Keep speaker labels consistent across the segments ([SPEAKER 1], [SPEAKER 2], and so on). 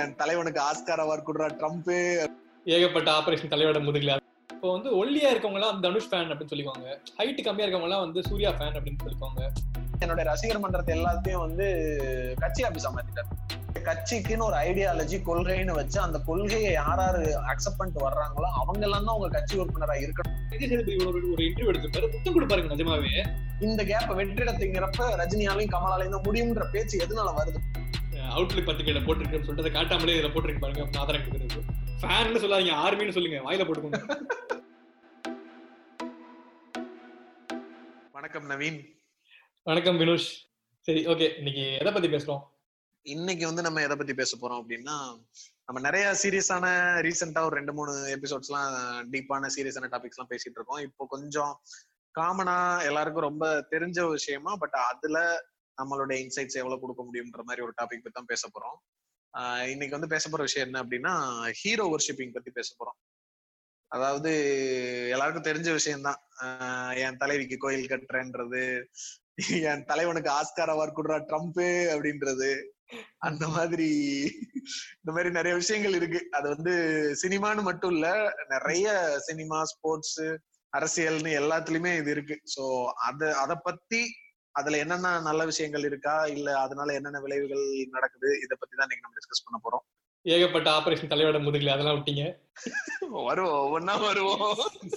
[SPEAKER 1] என் தலைவனுக்கு Oscar award கொடுறா Trump
[SPEAKER 2] ஏகப்பட்ட ஆபரேஷன் தலையோட முதுகுல. இப்போ வந்து ஒல்லியா இருக்கவங்க எல்லாம் தனுஷ் ஃபேன் அப்படின்னு சொல்லிக்குவாங்க. ஹைட் கம்மியா இருக்கவங்க எல்லாம் வந்து சூர்யா ஃபேன் அப்படின்னு சொல்லிக்குவாங்க.
[SPEAKER 1] என்னோட ரசிகர் மன்றத்தை எல்லாத்தையும் வந்து கட்சி ஆபீஸா மாத்திட்டாரு கட்சிக்குன்னு ஒரு ஐடியாலஜி கொள்கைன்னு வச்சு அந்த கொள்கையை யார் யாரு அக்செப்ட் பண்ணிட்டு வர்றாங்களோ அவங்க எல்லாம் தான் உங்க கட்சி உறுப்பினரா இருக்கணும்.
[SPEAKER 2] ஒரு இன்டர்வியூ எடுத்திருப்பாரு. முத்தம் கொடுப்பாருங்க நிஜமாவே.
[SPEAKER 1] இந்த கேப்ப வெற்றிடத்துங்கிறப்ப ரஜினியாலையும் கமலாலையும் தான் முடியும்ன்ற பேச்சு எதனால வருது?
[SPEAKER 2] அவுட்லுக் பத்திரிகையில போட்டிருக்குன்னு சொல்லிட்டு அதை காட்டாமலே இதுல போட்டிருக்கு பாருங்க. ஆதாரம் கேட்கறது ஃபேன்னு சொல்லாதீங்க ஆர்மின்னு சொல்லுங்க. வாயில போட்டுக்கோங்க.
[SPEAKER 1] வணக்கம் நவீன்.
[SPEAKER 2] வணக்கம் வினுஷ். சரி ஓகே இன்னைக்கு எதை பத்தி பேசுறோம்?
[SPEAKER 1] இன்னைக்கு வந்து நம்ம எதை பத்தி பேச போறோம் அப்படின்னா நம்ம நிறைய சீரியஸான ரீசெண்டா ஒரு ரெண்டு மூணு எபிசோட்ஸ் எல்லாம் டீப்பான சீரியஸான டாபிக்ஸ் எல்லாம் பேசிட்டு இருக்கோம். இப்போ கொஞ்சம் காமனா எல்லாருக்கும் ரொம்ப தெரிஞ்ச விஷயமா பட் அதுல நம்மளோட இன்சைட்ஸ் எவ்வளவு கொடுக்க முடியும்ன்ற மாதிரி ஒரு டாபிக் பத்தி தான் பேச போறோம். இன்னைக்கு வந்து பேச போற விஷயம் என்ன அப்படின்னா ஹீரோ ஒர்ஷிப்பிங் பத்தி பேச போறோம். அதாவது எல்லாருக்கும் தெரிஞ்ச விஷயம்தான். ஆஹ் என் தலைவிக்கு கோயில் கட்டுறேன்றது என் தலைவனுக்கு ஆஸ்கார் அவார்ட் கொடுறா ட்ரம்ப் அப்படின்றது அந்த மாதிரி இந்த மாதிரி நிறைய விஷயங்கள் இருக்கு. அது வந்து சினிமான்னு மட்டும் இல்ல நிறைய சினிமா ஸ்போர்ட்ஸ் அரசியல்னு எல்லாத்துலயுமே இது இருக்கு. சோ அத அத பத்தி அதுல என்னென்ன நல்ல விஷயங்கள் இருக்கா? இல்ல அதனால என்னென்ன விளைவுகள் நடக்குது? இத பத்தி தான் இன்னைக்கு நம்ம டிஸ்கஸ் பண்ண போறோம்.
[SPEAKER 2] ஏகப்பட்ட ஆபரேஷன் தலையோட முதுகுல அதெல்லாம் விட்டீங்க.
[SPEAKER 1] வருவோம். ஒன்னா வருவோம்.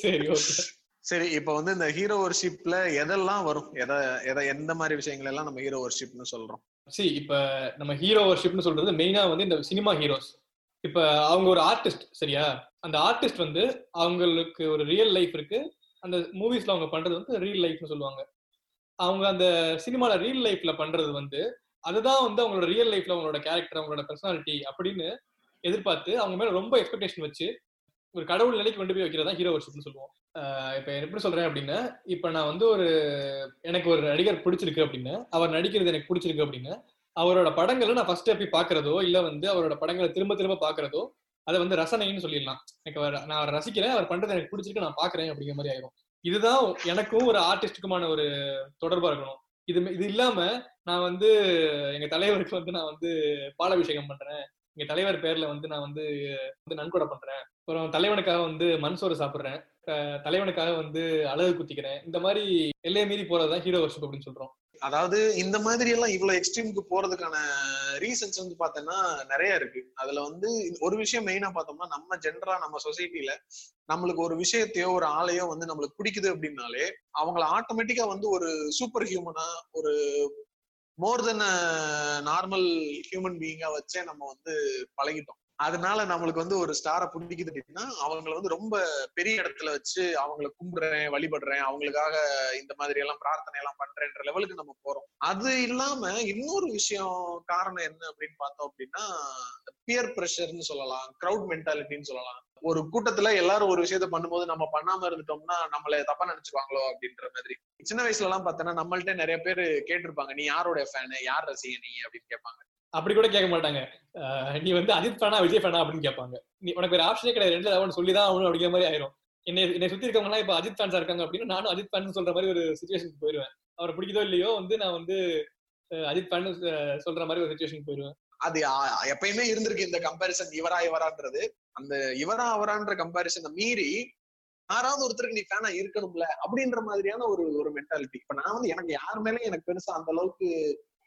[SPEAKER 2] சரி ஓகே
[SPEAKER 1] சரி இப்ப வந்து இந்த ஹீரோ ஒர்ஷிப்ல எதெல்லாம் வரும்? எதை எதை எந்த மாதிரி விஷயங்கள் எல்லாம் நம்ம ஹீரோ ஒர்ஷிப்னு சொல்றோம்?
[SPEAKER 2] சி இப்ப நம்ம ஹீரோ வர்ஷிப்னு சொல்றது மெயினா வந்து இந்த சினிமா ஹீரோஸ் இப்ப அவங்க ஒரு ஆர்டிஸ்ட் சரியா? அந்த ஆர்டிஸ்ட் வந்து அவங்களுக்கு ஒரு ரியல் லைஃப் இருக்கு. அந்த மூவிஸ்ல அவங்க பண்றது வந்து ரியல் லைஃப்னு சொல்லுவாங்க. அவங்க அந்த சினிமால ரியல் லைஃப்ல பண்றது வந்து அதுதான் வந்து அவங்களோட ரியல் லைஃப்ல அவங்களோட கேரக்டர் அவங்களோட பர்சனாலிட்டி அப்படின்னு எதிர்பார்த்து அவங்க மேல ரொம்ப எக்ஸ்பெக்டேஷன் வச்சு ஒரு கடவுள் நிலைக்கு கொண்டு போய் வைக்கிறதா ஹீரோ வர்ஷிப்னு சொல்லுவோம். இப்போ இப்ப எப்படி சொல்றேன் அப்படின்னா இப்ப நான் வந்து ஒரு எனக்கு ஒரு நடிகர் பிடிச்சிருக்கு அப்படின்னு அவர் நடிக்கிறது எனக்கு பிடிச்சிருக்கு அப்படின்னு அவரோட படங்களை நான் ஃபர்ஸ்ட் போய் பாக்குறதோ இல்ல வந்து அவரோட படங்களை திரும்ப திரும்ப பாக்குறதோ அதை வந்து ரசனைன்னு சொல்லிடலாம். எனக்கு நான் ரசிக்கிறேன் அவர் பண்றது எனக்கு பிடிச்சிருக்கு நான் பாக்குறேன் அப்படிங்கிற மாதிரி ஆயிரும். இதுதான் எனக்கும் ஒரு ஆர்டிஸ்டுக்குமான ஒரு தொடர்பா இருக்கணும். இது இது இல்லாம நான் வந்து எங்க தலைவருக்கு வந்து நான் வந்து பாலாபிஷேகம் பண்றேன். எங்க தலைவர் பேர்ல வந்து நான் வந்து வந்து நன்கொடை பண்றேன். அப்புறம் தலைவனுக்காக வந்து மண் சோறு சாப்பிடுறேன். தலைவனுக்காக வந்து அழகு குத்திக்கிறேன். இந்த மாதிரி எல்லையை மீறி போறதுதான் ஹீரோ வர்ஷிப் அப்படின்னு சொல்றோம்.
[SPEAKER 1] அதாவது இந்த மாதிரி எல்லாம் இவ்வளவு எக்ஸ்ட்ரீமுக்கு போறதுக்கான ரீசன்ஸ் வந்து பார்த்தோன்னா நிறைய இருக்கு. அதுல வந்து ஒரு விஷயம் மெயினா பார்த்தோம்னா நம்ம ஜென்ரலா நம்ம சொசைட்டில நம்மளுக்கு ஒரு விஷயத்தையோ ஒரு ஆளையோ வந்து நம்மளுக்கு பிடிக்குது அப்படின்னாலே அவங்கள ஆட்டோமேட்டிக்கா வந்து ஒரு சூப்பர் ஹியூமனா ஒரு மோர் தென் நார்மல் ஹியூமன் பீயிங்கா வச்சே நம்ம வந்து பழகிட்டோம். அதனால நம்மளுக்கு வந்து ஒரு ஸ்டாரை பிடிக்குது அப்படின்னா அவங்கள வந்து ரொம்ப பெரிய இடத்துல வச்சு அவங்கள கும்பிடுறேன் வழிபடுறேன் அவங்களுக்காக இந்த மாதிரி எல்லாம் பிரார்த்தனை எல்லாம் பண்றேன்ற லெவலுக்கு நம்ம போறோம். அது இல்லாம இன்னொரு விஷயம் காரணம் என்ன அப்படின்னு பார்த்தோம் அப்படின்னா பியர் ப்ரெஷர்னு சொல்லலாம் க்ரௌட் மென்டாலிட்டின்னு சொல்லலாம். ஒரு கூட்டத்துல எல்லாரும் ஒரு விஷயத்த பண்ணும்போது நம்ம பண்ணாம இருந்துட்டோம்னா நம்மள தப்பா நினைச்சுக்குவாங்களோ அப்படின்ற மாதிரி. சின்ன வயசுல எல்லாம் பார்த்தோன்னா நம்மள்ட்ட நிறைய பேர் கேட்டிருப்பாங்க நீ யாரோட ஃபேனு யார் ரசிக நீ? அப்படின்னு கேட்பாங்க.
[SPEAKER 2] அப்படி கூட கேட்க மாட்டாங்க. நீ வந்து அஜித் ஃபேனா விஜய் ஃபேனா அப்படின்னு கேட்பாங்க. நீ உனக்கு ஒரு ஆப்ஷனே கிடையாது. ரெண்டு அவன் சொல்லிதான் ஆகணும் அப்படிங்கிற மாதிரி ஆயிரும். என்னை என்னை சுத்தி இருக்கவங்க இப்ப அஜித் ஃபேன்ஸா இருக்காங்க அப்படின்னா நானும் அஜித் ஃபேன் சொல்ற மாதிரி ஒரு சுச்சுவேஷனுக்கு போயிருவேன். அவரை பிடிக்குதோ இல்லையோ வந்து நான் வந்து அஜித் ஃபேன் சொல்ற மாதிரி ஒரு சுச்சுவேஷனுக்கு போயிருவேன்.
[SPEAKER 1] அது எப்பயுமே இருந்திருக்கு இந்த கம்பாரிசன் இவரா இவரான்றது. அந்த இவரா அவரான்ற கம்பாரிசனை மீறி யாராவது ஒருத்தருக்கு நீ ஃபேனா இருக்கணும்ல அப்படின்ற மாதிரியான ஒரு ஒரு மென்டாலிட்டி இப்ப நான் வந்து எனக்கு யார் மேலயும் எனக்கு பெருசா அந்த அளவுக்கு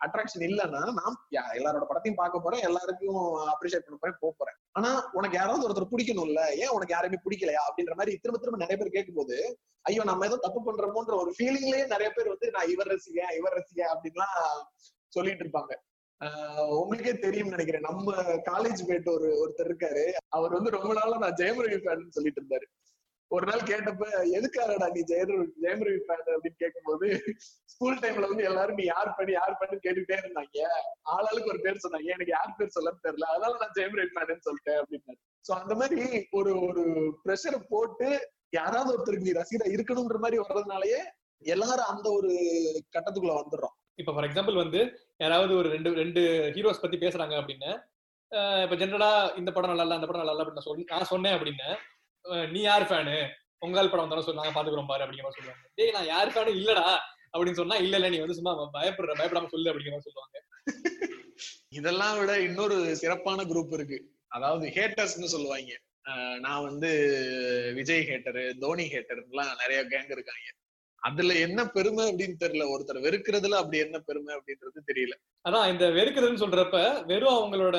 [SPEAKER 1] அட்ராக்ஷன் இல்லைன்னா நான் யா- எல்லாரோட படத்தையும் பார்க்க போறேன் எல்லாருக்கும் அப்ரிஷியேட் பண்ண போறேன் போறேன். ஆனா உனக்கு யாராவது ஒருத்தர் பிடிக்கணும்ல ஏன் உனக்கு யாரையுமே பிடிக்கலையா அப்படின்ற மாதிரி திரும்ப திரும்ப நிறைய பேர் கேட்கும்போது ஐயோ நம்ம ஏதோ தப்பு பண்றோமோன்ற ஒரு ஃபீலிங்லயே நிறைய பேர் வந்து நான் இவர் ரசிகன் இவர் ரசிகன் அப்படின்லாம் சொல்லிட்டு இருப்பாங்க. உங்களுக்கே தெரியும் நினைக்கிறேன். நம்ம காலேஜ் போயிட்டு ஒரு ஒருத்தர் இருக்காரு. அவர் வந்து ரொம்ப நாளா நான் ஜெயம் ரவி ஃபேன் சொல்லிட்டு இருந்தாரு. ஒரு நாள் கேட்டப்ப எதுக்காரடா நீ ஜெயம் ரவி ஜெயம் ரவி ஃபேன் அப்படின்னு கேட்கும்போது ஸ்கூல் டைம்ல வந்து எல்லாரும் நீ யார் பண்ணி யார் பண்ணு கேட்டுட்டே இருந்தாங்க. ஆளாளுக்கு ஒரு பேர் சொன்னாங்க. எனக்கு யார் பேர் சொல்லன்னு தெரியல. அதனால நான் ஜெயம் ரவி ஃபேன் சொல்லிட்டேன் அப்படின்னாரு. சோ அந்த மாதிரி ஒரு ஒரு ப்ரெஷரை போட்டு யாராவது ஒருத்தருக்கு நீ ரசிகரா இருக்கணும்ன்ற மாதிரி வர்றதுனாலயே எல்லாரும் அந்த ஒரு கட்டத்துக்குள்ள வந்துடுறோம்.
[SPEAKER 2] இப்ப ஃபார் எக்ஸாம்பிள் வந்து யாராவது ஒரு ரெண்டு ரெண்டு ஹீரோஸ் பத்தி பேசுறாங்க அப்படின்னு இப்ப ஜென்ரலா இந்த படம் நல்லா இல்ல அந்த படம் நல்லா இல்ல அப்படின்னு சொல்லி நான் சொன்னேன் அப்படின்னு நீ யார் ஃபேனு உங்கால் படம் வந்தாலும் சொல்லி நாங்க பாத்துக்கிறோம் பாரு அப்படிங்கிற மாதிரி சொல்லுவாங்க. டேய் நான் யார் ஃபேனும் இல்லடா அப்படின்னு சொன்னா இல்ல இல்ல நீ வந்து சும்மா பயப்படுற பயப்படாம சொல்லு அப்படிங்கிற மாதிரி சொல்லுவாங்க.
[SPEAKER 1] இதெல்லாம் விட இன்னொரு சிறப்பான குரூப் இருக்கு. அதாவது ஹேட்டர்ஸ்னு சொல்லுவாங்க. நான் வந்து விஜய் ஹேட்டரு தோனி ஹேட்டர்லாம் நிறைய கேங் இருக்காங்க. அதுல என்ன பெருமை அப்படின்னு தெரியல. ஒருத்தர் வெறுக்கிறதுல அப்படி என்ன பெருமை அப்படின்றது தெரியல.
[SPEAKER 2] அதான் இந்த வெறுக்கிறதுன்னு சொல்றப்ப வெறும் அவங்களோட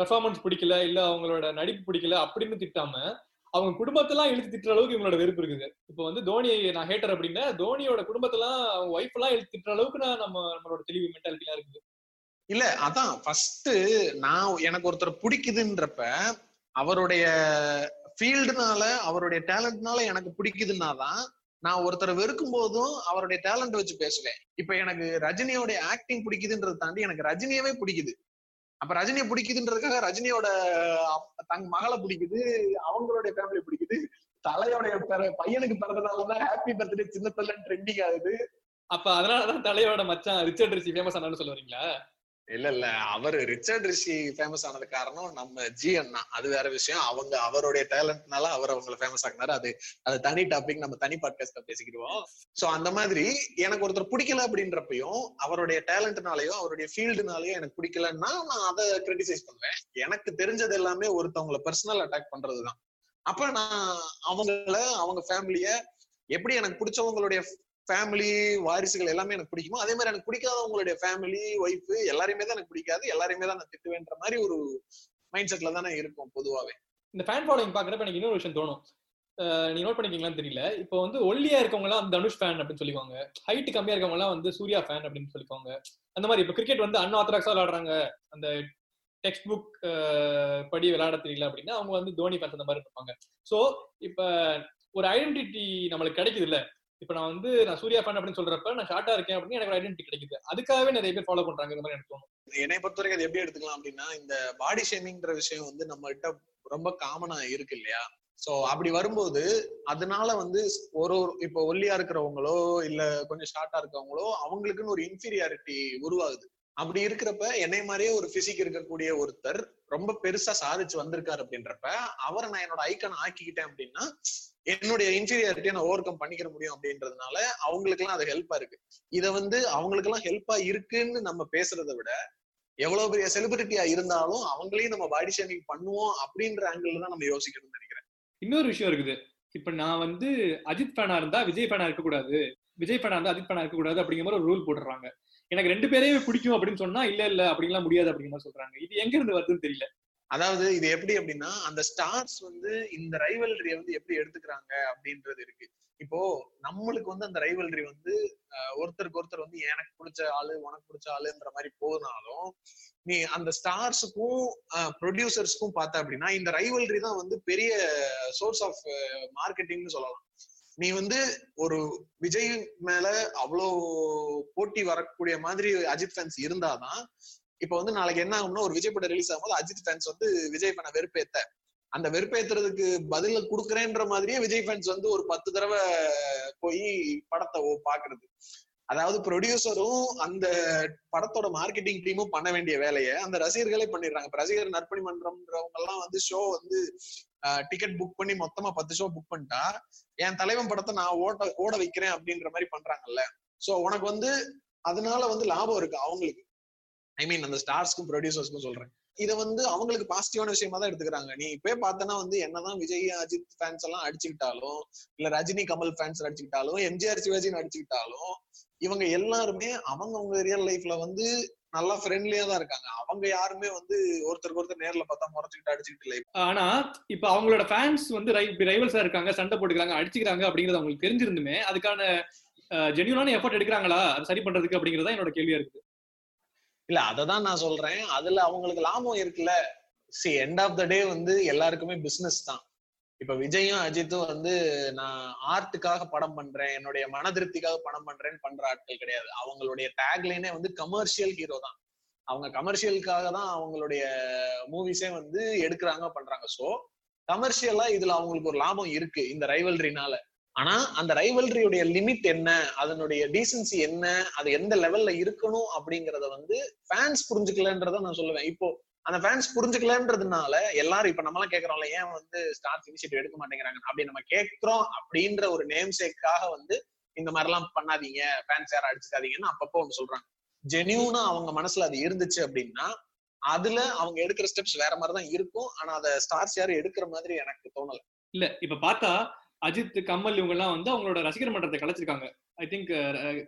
[SPEAKER 2] பெர்ஃபார்மன்ஸ் பிடிக்கல இல்ல அவங்களோட நடிப்பு பிடிக்கல அப்படின்னு திட்டாம அவங்க குடும்பத்தெல்லாம் இழுத்து திட்டுற அளவுக்கு இவங்களோட வெறுப்பு இருக்குது. இப்போ வந்து தோனி நான் ஹேட்டர் அப்படின்னா தோனியோட குடும்பத்தெல்லாம் அவங்க ஒய்ஃப் எல்லாம் இழுத்து திட்டுற அளவுக்கு நான் நம்ம நம்மளோட தெளிவு மென்டாலிட்டிலாம் இருக்குது.
[SPEAKER 1] இல்ல அதான் ஃபர்ஸ்ட் நான் எனக்கு ஒருத்தர் பிடிக்குதுன்றப்ப அவருடைய ஃபீல்டுனால அவருடைய டேலண்ட்னால எனக்கு பிடிக்குதுன்னா தான் நான் ஒருத்தரை வெறுக்கும் போதும் அவருடைய டேலண்ட் வச்சு பேசுவேன். இப்ப எனக்கு ரஜினியோட ஆக்டிங் பிடிக்குதுன்றதை தாண்டி எனக்கு ரஜினியவே பிடிக்குது. அப்ப ரஜினியை பிடிக்குதுன்றதுக்காக ரஜினியோட தங்க மகளை பிடிக்குது அவங்களுடைய ஃபேமிலி பிடிக்குது தலையோடைய பிற- பையனுக்கு பிறந்ததாலதான் ஹாப்பி பர்த்டே சின்ன பிள்ளைன்னு ட்ரெண்டிங் ஆகுது.
[SPEAKER 2] அப்ப அதனாலதான் தலையோட மச்சான் ரிச்சர்ட் ரிச்சி ஃபேமஸ் ஆனாலும் சொல்ல வரீங்களா?
[SPEAKER 1] இல்ல இல்ல. அவர் ரிச்சர்ட் ரிஷி ஃபேமஸ் ஆனது காரணம் நம்ம ஜி அண்ணா அது வேற விஷயம். அவங்க அவருடைய டேலண்ட்னால அவர் அவங்கள ஃபேமஸ் ஆக்குனாரு. அது அது தனி டாபிக் நம்ம தனி பாட்காஸ்ட்ல பேசிக்கிடுவோம். சோ அந்த மாதிரி எனக்கு ஒருத்தர் பிடிக்கல அப்படின்றப்பையும் அவருடைய டேலண்ட்னாலயோ அவருடைய ஃபீல்டுனாலயோ எனக்கு பிடிக்கலன்னா நான் அதை கிரிட்டிசைஸ் பண்ணுவேன். எனக்கு தெரிஞ்சது எல்லாமே ஒருத்தவங்கள பர்சனல் அட்டாக் பண்றதுதான். அப்ப நான் அவங்கள அவங்க ஃபேமிலிய எப்படி எனக்கு பிடிச்சவங்களுடைய ஃபேமிலி வாரிசுகள் எல்லாமே எனக்கு பிடிக்குமோ அதே மாதிரி எனக்கு பிடிக்காதவங்களுடைய ஃபேமிலி ஒய்ஃப் எல்லாரையுமே தான் எனக்கு பிடிக்காது. எல்லாரையுமே தான் நான் திட்டுவேன்ற மாதிரி ஒரு மைண்ட் செட்ல தானே இருக்கும் பொதுவாகவே
[SPEAKER 2] இந்த ஃபேன் ஃபாலோயிங் பாக்குறப்ப எனக்கு இன்னொரு விஷயம் தோணும். நீ நோட் பண்ணிக்கீங்களான்னு தெரியல. இப்போ வந்து ஒல்லியா இருக்கவங்க தனுஷ் ஃபேன் அப்படின்னு சொல்லிக்குவாங்க. ஹைட் கம்மியா இருக்கவங்க வந்து சூர்யா ஃபேன் அப்படின்னு சொல்லிக்குவாங்க. அந்த மாதிரி இப்போ கிரிக்கெட் வந்து அன்ஆத்தராக்ஸா விளையாடுறாங்க. அந்த டெக்ஸ்ட் புக் படி விளையாட தெரியல அப்படின்னா அவங்க வந்து தோனி ஃபேன்ஸ் அந்த மாதிரி இருப்பாங்க. ஸோ இப்போ ஒரு ஐடென்டிட்டி நம்மளுக்கு கிடைக்குது இல்லை இப்ப நான் வந்து நான் சூர்யா ஃபேன் அப்படின்னு சொல்றப்ப நான் ஷார்ட்டா இருக்கேன் அப்படின்னு எனக்கு ஒரு ஐடென்டிட்டி கிடைக்குது. அதுக்காகவே நிறைய பேர் ஃபாலோ பண்றாங்க இந்த மாதிரி எனக்கு தோணும்.
[SPEAKER 1] என்னை பொறுத்த வரைக்கும் அது எப்படி எடுத்துக்கலாம் அப்படின்னா இந்த பாடி ஷேமிங்ன்ற விஷயம் வந்து நம்ம கிட்ட ரொம்ப காமனா இருக்கு இல்லையா? சோ அப்படி வரும்போது அதனால வந்து ஒரு ஒரு இப்போ ஒல்லியா இருக்கிறவங்களோ இல்ல கொஞ்சம் ஷார்ட்டா இருக்கவங்களோ அவங்களுக்குன்னு ஒரு இன்ஃபீரியாரிட்டி உருவாகுது. அப்படி இருக்கிறப்ப என்னை மாதிரியே ஒரு பிசிக் இருக்கக்கூடிய ஒருத்தர் ரொம்ப பெருசா சாதிச்சு வந்திருக்காரு அப்படின்றப்ப அவரை நான் என்னோட ஐக்கன் ஆக்கிக்கிட்டேன் அப்படின்னா என்னுடைய இன்ஃபீரியாரிட்டியை நான் ஓவர் கம் பண்ணிக்கிற முடியும் அப்படின்றதுனால அவங்களுக்கு எல்லாம் அது ஹெல்ப்பா இருக்கு. இத வந்து அவங்களுக்கு எல்லாம் ஹெல்ப்பா இருக்குன்னு நம்ம பேசுறதை விட எவ்வளவு பெரிய செலிபிரிட்டியா இருந்தாலும் அவங்களையும் நம்ம பாடி ஷேமிங் பண்ணுவோம் அப்படின்ற ஆங்கிள் தான் நம்ம யோசிக்கணும்னு நினைக்கிறேன்.
[SPEAKER 2] இன்னொரு விஷயம் இருக்குது. இப்ப நான் வந்து அஜித் ஃபேனா இருந்தா விஜய் ஃபேனா இருக்கக்கூடாது. விஜய் ஃபேனா இருந்தா அஜித் ஃபேனா இருக்கக்கூடாது அப்படிங்கிற மாதிரி ஒரு ரூல் போட்டுறாங்க எனக்கு ரெண்டு பேரையும் பிடிக்கும் அப்படின்னு சொன்னா இல்ல இல்ல அப்படிங்கலாம் முடியாது அப்படிங்கிற மாதிரி சொல்றாங்க. இது எங்க இருந்து வருதுன்னு தெரியல.
[SPEAKER 1] அதாவது இது எப்படி அப்படின்னா அந்த ஸ்டார்ஸ் வந்து இந்த ரைவல்ரியை வந்து எப்படி எடுத்துக்கிறாங்க அப்படின்றது இருக்கு. இப்போ நம்மளுக்கு வந்து அந்த ரைவல்ரி வந்து அஹ், ஒருத்தருக்கு ஒருத்தர் வந்து எனக்கு பிடிச்ச ஆளு உனக்கு பிடிச்ச ஆளுன்ற மாதிரி போனாலும் நீ அந்த ஸ்டார்ஸுக்கும் ப்ரொடியூசர்ஸ்க்கும் பார்த்த அப்படின்னா இந்த ரைவல்ரி தான் வந்து பெரிய சோர்ஸ் ஆஃப் மார்க்கெட்டிங்னு சொல்லலாம். நீ வந்து ஒரு விஜய் மேல அவ்வளோ போட்டி வரக்கூடிய மாதிரி அஜித் ஃபேன்ஸ் இருந்தாதான் இப்ப வந்து நாளைக்கு என்ன ஆகும்னா ஒரு விஜய் படம் ரிலீஸ் ஆகும்போது அஜித் ஃபேன்ஸ் வந்து விஜய் பண்ண வெறுப்பேத்த. அந்த வெறுப்பேத்துறதுக்கு பதில குடுக்கறேன்ற மாதிரியே விஜய் ஃபேன்ஸ் வந்து ஒரு பத்து தடவை போய் படத்தை ஓ- பாக்குறது. அதாவது ப்ரொடியூசரும் அந்த படத்தோட மார்க்கெட்டிங் டீமும் பண்ண வேண்டிய வேலையை அந்த ரசிகர்களே பண்ணிடுறாங்க. இப்ப ரசிகர் நற்பணி மன்றம்ன்றவங்க எல்லாம் வந்து ஷோ வந்து டிக்கெட் புக் பண்ணி மொத்தமா பத்து ஷோ புக் பண்ணிட்டா என் தலைவன் படத்தை நான் ஓட ஓட வைக்கிறேன் அப்படின்ற மாதிரி பண்றாங்கல்ல. சோ உனக்கு வந்து அதனால வந்து லாபம் இருக்கு அவங்களுக்கு. ஐ மீன் அந்த ஸ்டார்ஸ்க்கும் ப்ரொடியூசர்ஸ்க்கும் சொல்றேன். இதை வந்து அவங்களுக்கு பாசிட்டிவான விஷயமா தான் எடுத்துக்கிறாங்க. நீ இப்பயே பார்த்தனா வந்து என்னதான் விஜய் அஜித் ஃபேன்ஸ் எல்லாம் அடிச்சுக்கிட்டாலும் இல்ல ரஜினி கமல் ஃபேன்ஸ் அடிச்சுக்கிட்டாலும் எம்ஜிஆர் சிவாஜின்னு அடிச்சுக்கிட்டாலும் இவங்க எல்லாருமே அவங்க அவங்க ரியல் லைஃப்ல வந்து நல்லா ஃப்ரெண்ட்லியா தான் இருக்காங்க. அவங்க யாருமே வந்து ஒருத்தருக்கு ஒருத்தர் நேர்ல பார்த்தா முறைச்சுக்கிட்டு அடிச்சுக்கிட்டு இல்லை.
[SPEAKER 2] ஆனா இப்ப அவங்களோட ஃபேன்ஸ் வந்து ரைவல்ஸா இருக்காங்க சண்டை போட்டுக்கிறாங்க அடிச்சுக்கிறாங்க அப்படிங்கறது அவங்களுக்கு தெரிஞ்சிருந்துமே அதுக்கான ஜென்யூனான எஃபர்ட் எடுக்கிறாங்களா? அது சரி பண்றதுக்கு அப்படிங்கறதா என்னோட கேள்வியா இருக்குது.
[SPEAKER 1] இல்ல அததான் நான் சொல்றேன். அதுல அவங்களுக்கு லாபம் இருக்குல்ல. C end of the day வந்து எல்லாருக்குமே பிசினஸ் தான். இப்ப விஜயும் அஜித்தும் வந்து நான் ஆர்ட்டுக்காக படம் பண்றேன். என்னுடைய மன திருப்திக்காக படம் பண்றேன்னு பண்ற ஆட்கள் கிடையாது. அவங்களுடைய டேக்லைனே வந்து கமர்ஷியல் ஹீரோ தான். அவங்க கமர்ஷியலுக்காக தான் அவங்களுடைய மூவிஸே வந்து எடுக்கிறாங்க பண்றாங்க. சோ கமர்ஷியலா இதுல அவங்களுக்கு ஒரு லாபம் இருக்கு இந்த ரைவல்ரினால ஆனா அந்த ரைவல்ரியுடைய லிமிட் என்ன? அதனுடைய டீசன்சி என்ன? அது எந்த லெவல்ல இருக்கணும் அப்படிங்கறத வந்து ஃபேன்ஸ் புரிஞ்சுக்கலன்றத நான் சொல்லுவேன். இப்போ அந்த ஃபேன்ஸ் புரிஞ்சுக்கலன்றதுனால எல்லாரும் இப்ப நம்ம எல்லாம் கேக்குறோம்ல ஏன் வந்து ஸ்டார்ஸ் இனிஷியேட்டிவ் எடுக்க மாட்டேங்கிறாங்க? அப்படி நம்ம கேட்கிறோம் அப்படின்ற ஒரு நேம் சேக்காக வந்து இந்த மாதிரி எல்லாம் பண்ணாதீங்க. ஃபேன்ஸ் யாரும் அடிச்சுக்காதீங்கன்னு அப்பப்போ ஒண்ணு சொல்றாங்க. ஜெனியூனா அவங்க மனசுல அது இருந்துச்சு அப்படின்னா அதுல அவங்க எடுக்கிற ஸ்டெப்ஸ் வேற மாதிரி தான் இருக்கும். ஆனா அத ஸ்டார்ஸ் யாரும் எடுக்கிற மாதிரி எனக்கு தோணல.
[SPEAKER 2] இல்ல இப்ப பார்த்தா அஜித் கமல் இவங்க எல்லாம் வந்து அவங்களோட ரசிகர் மன்றத்தை கலைச்சிருக்காங்க. ஐ திங்க்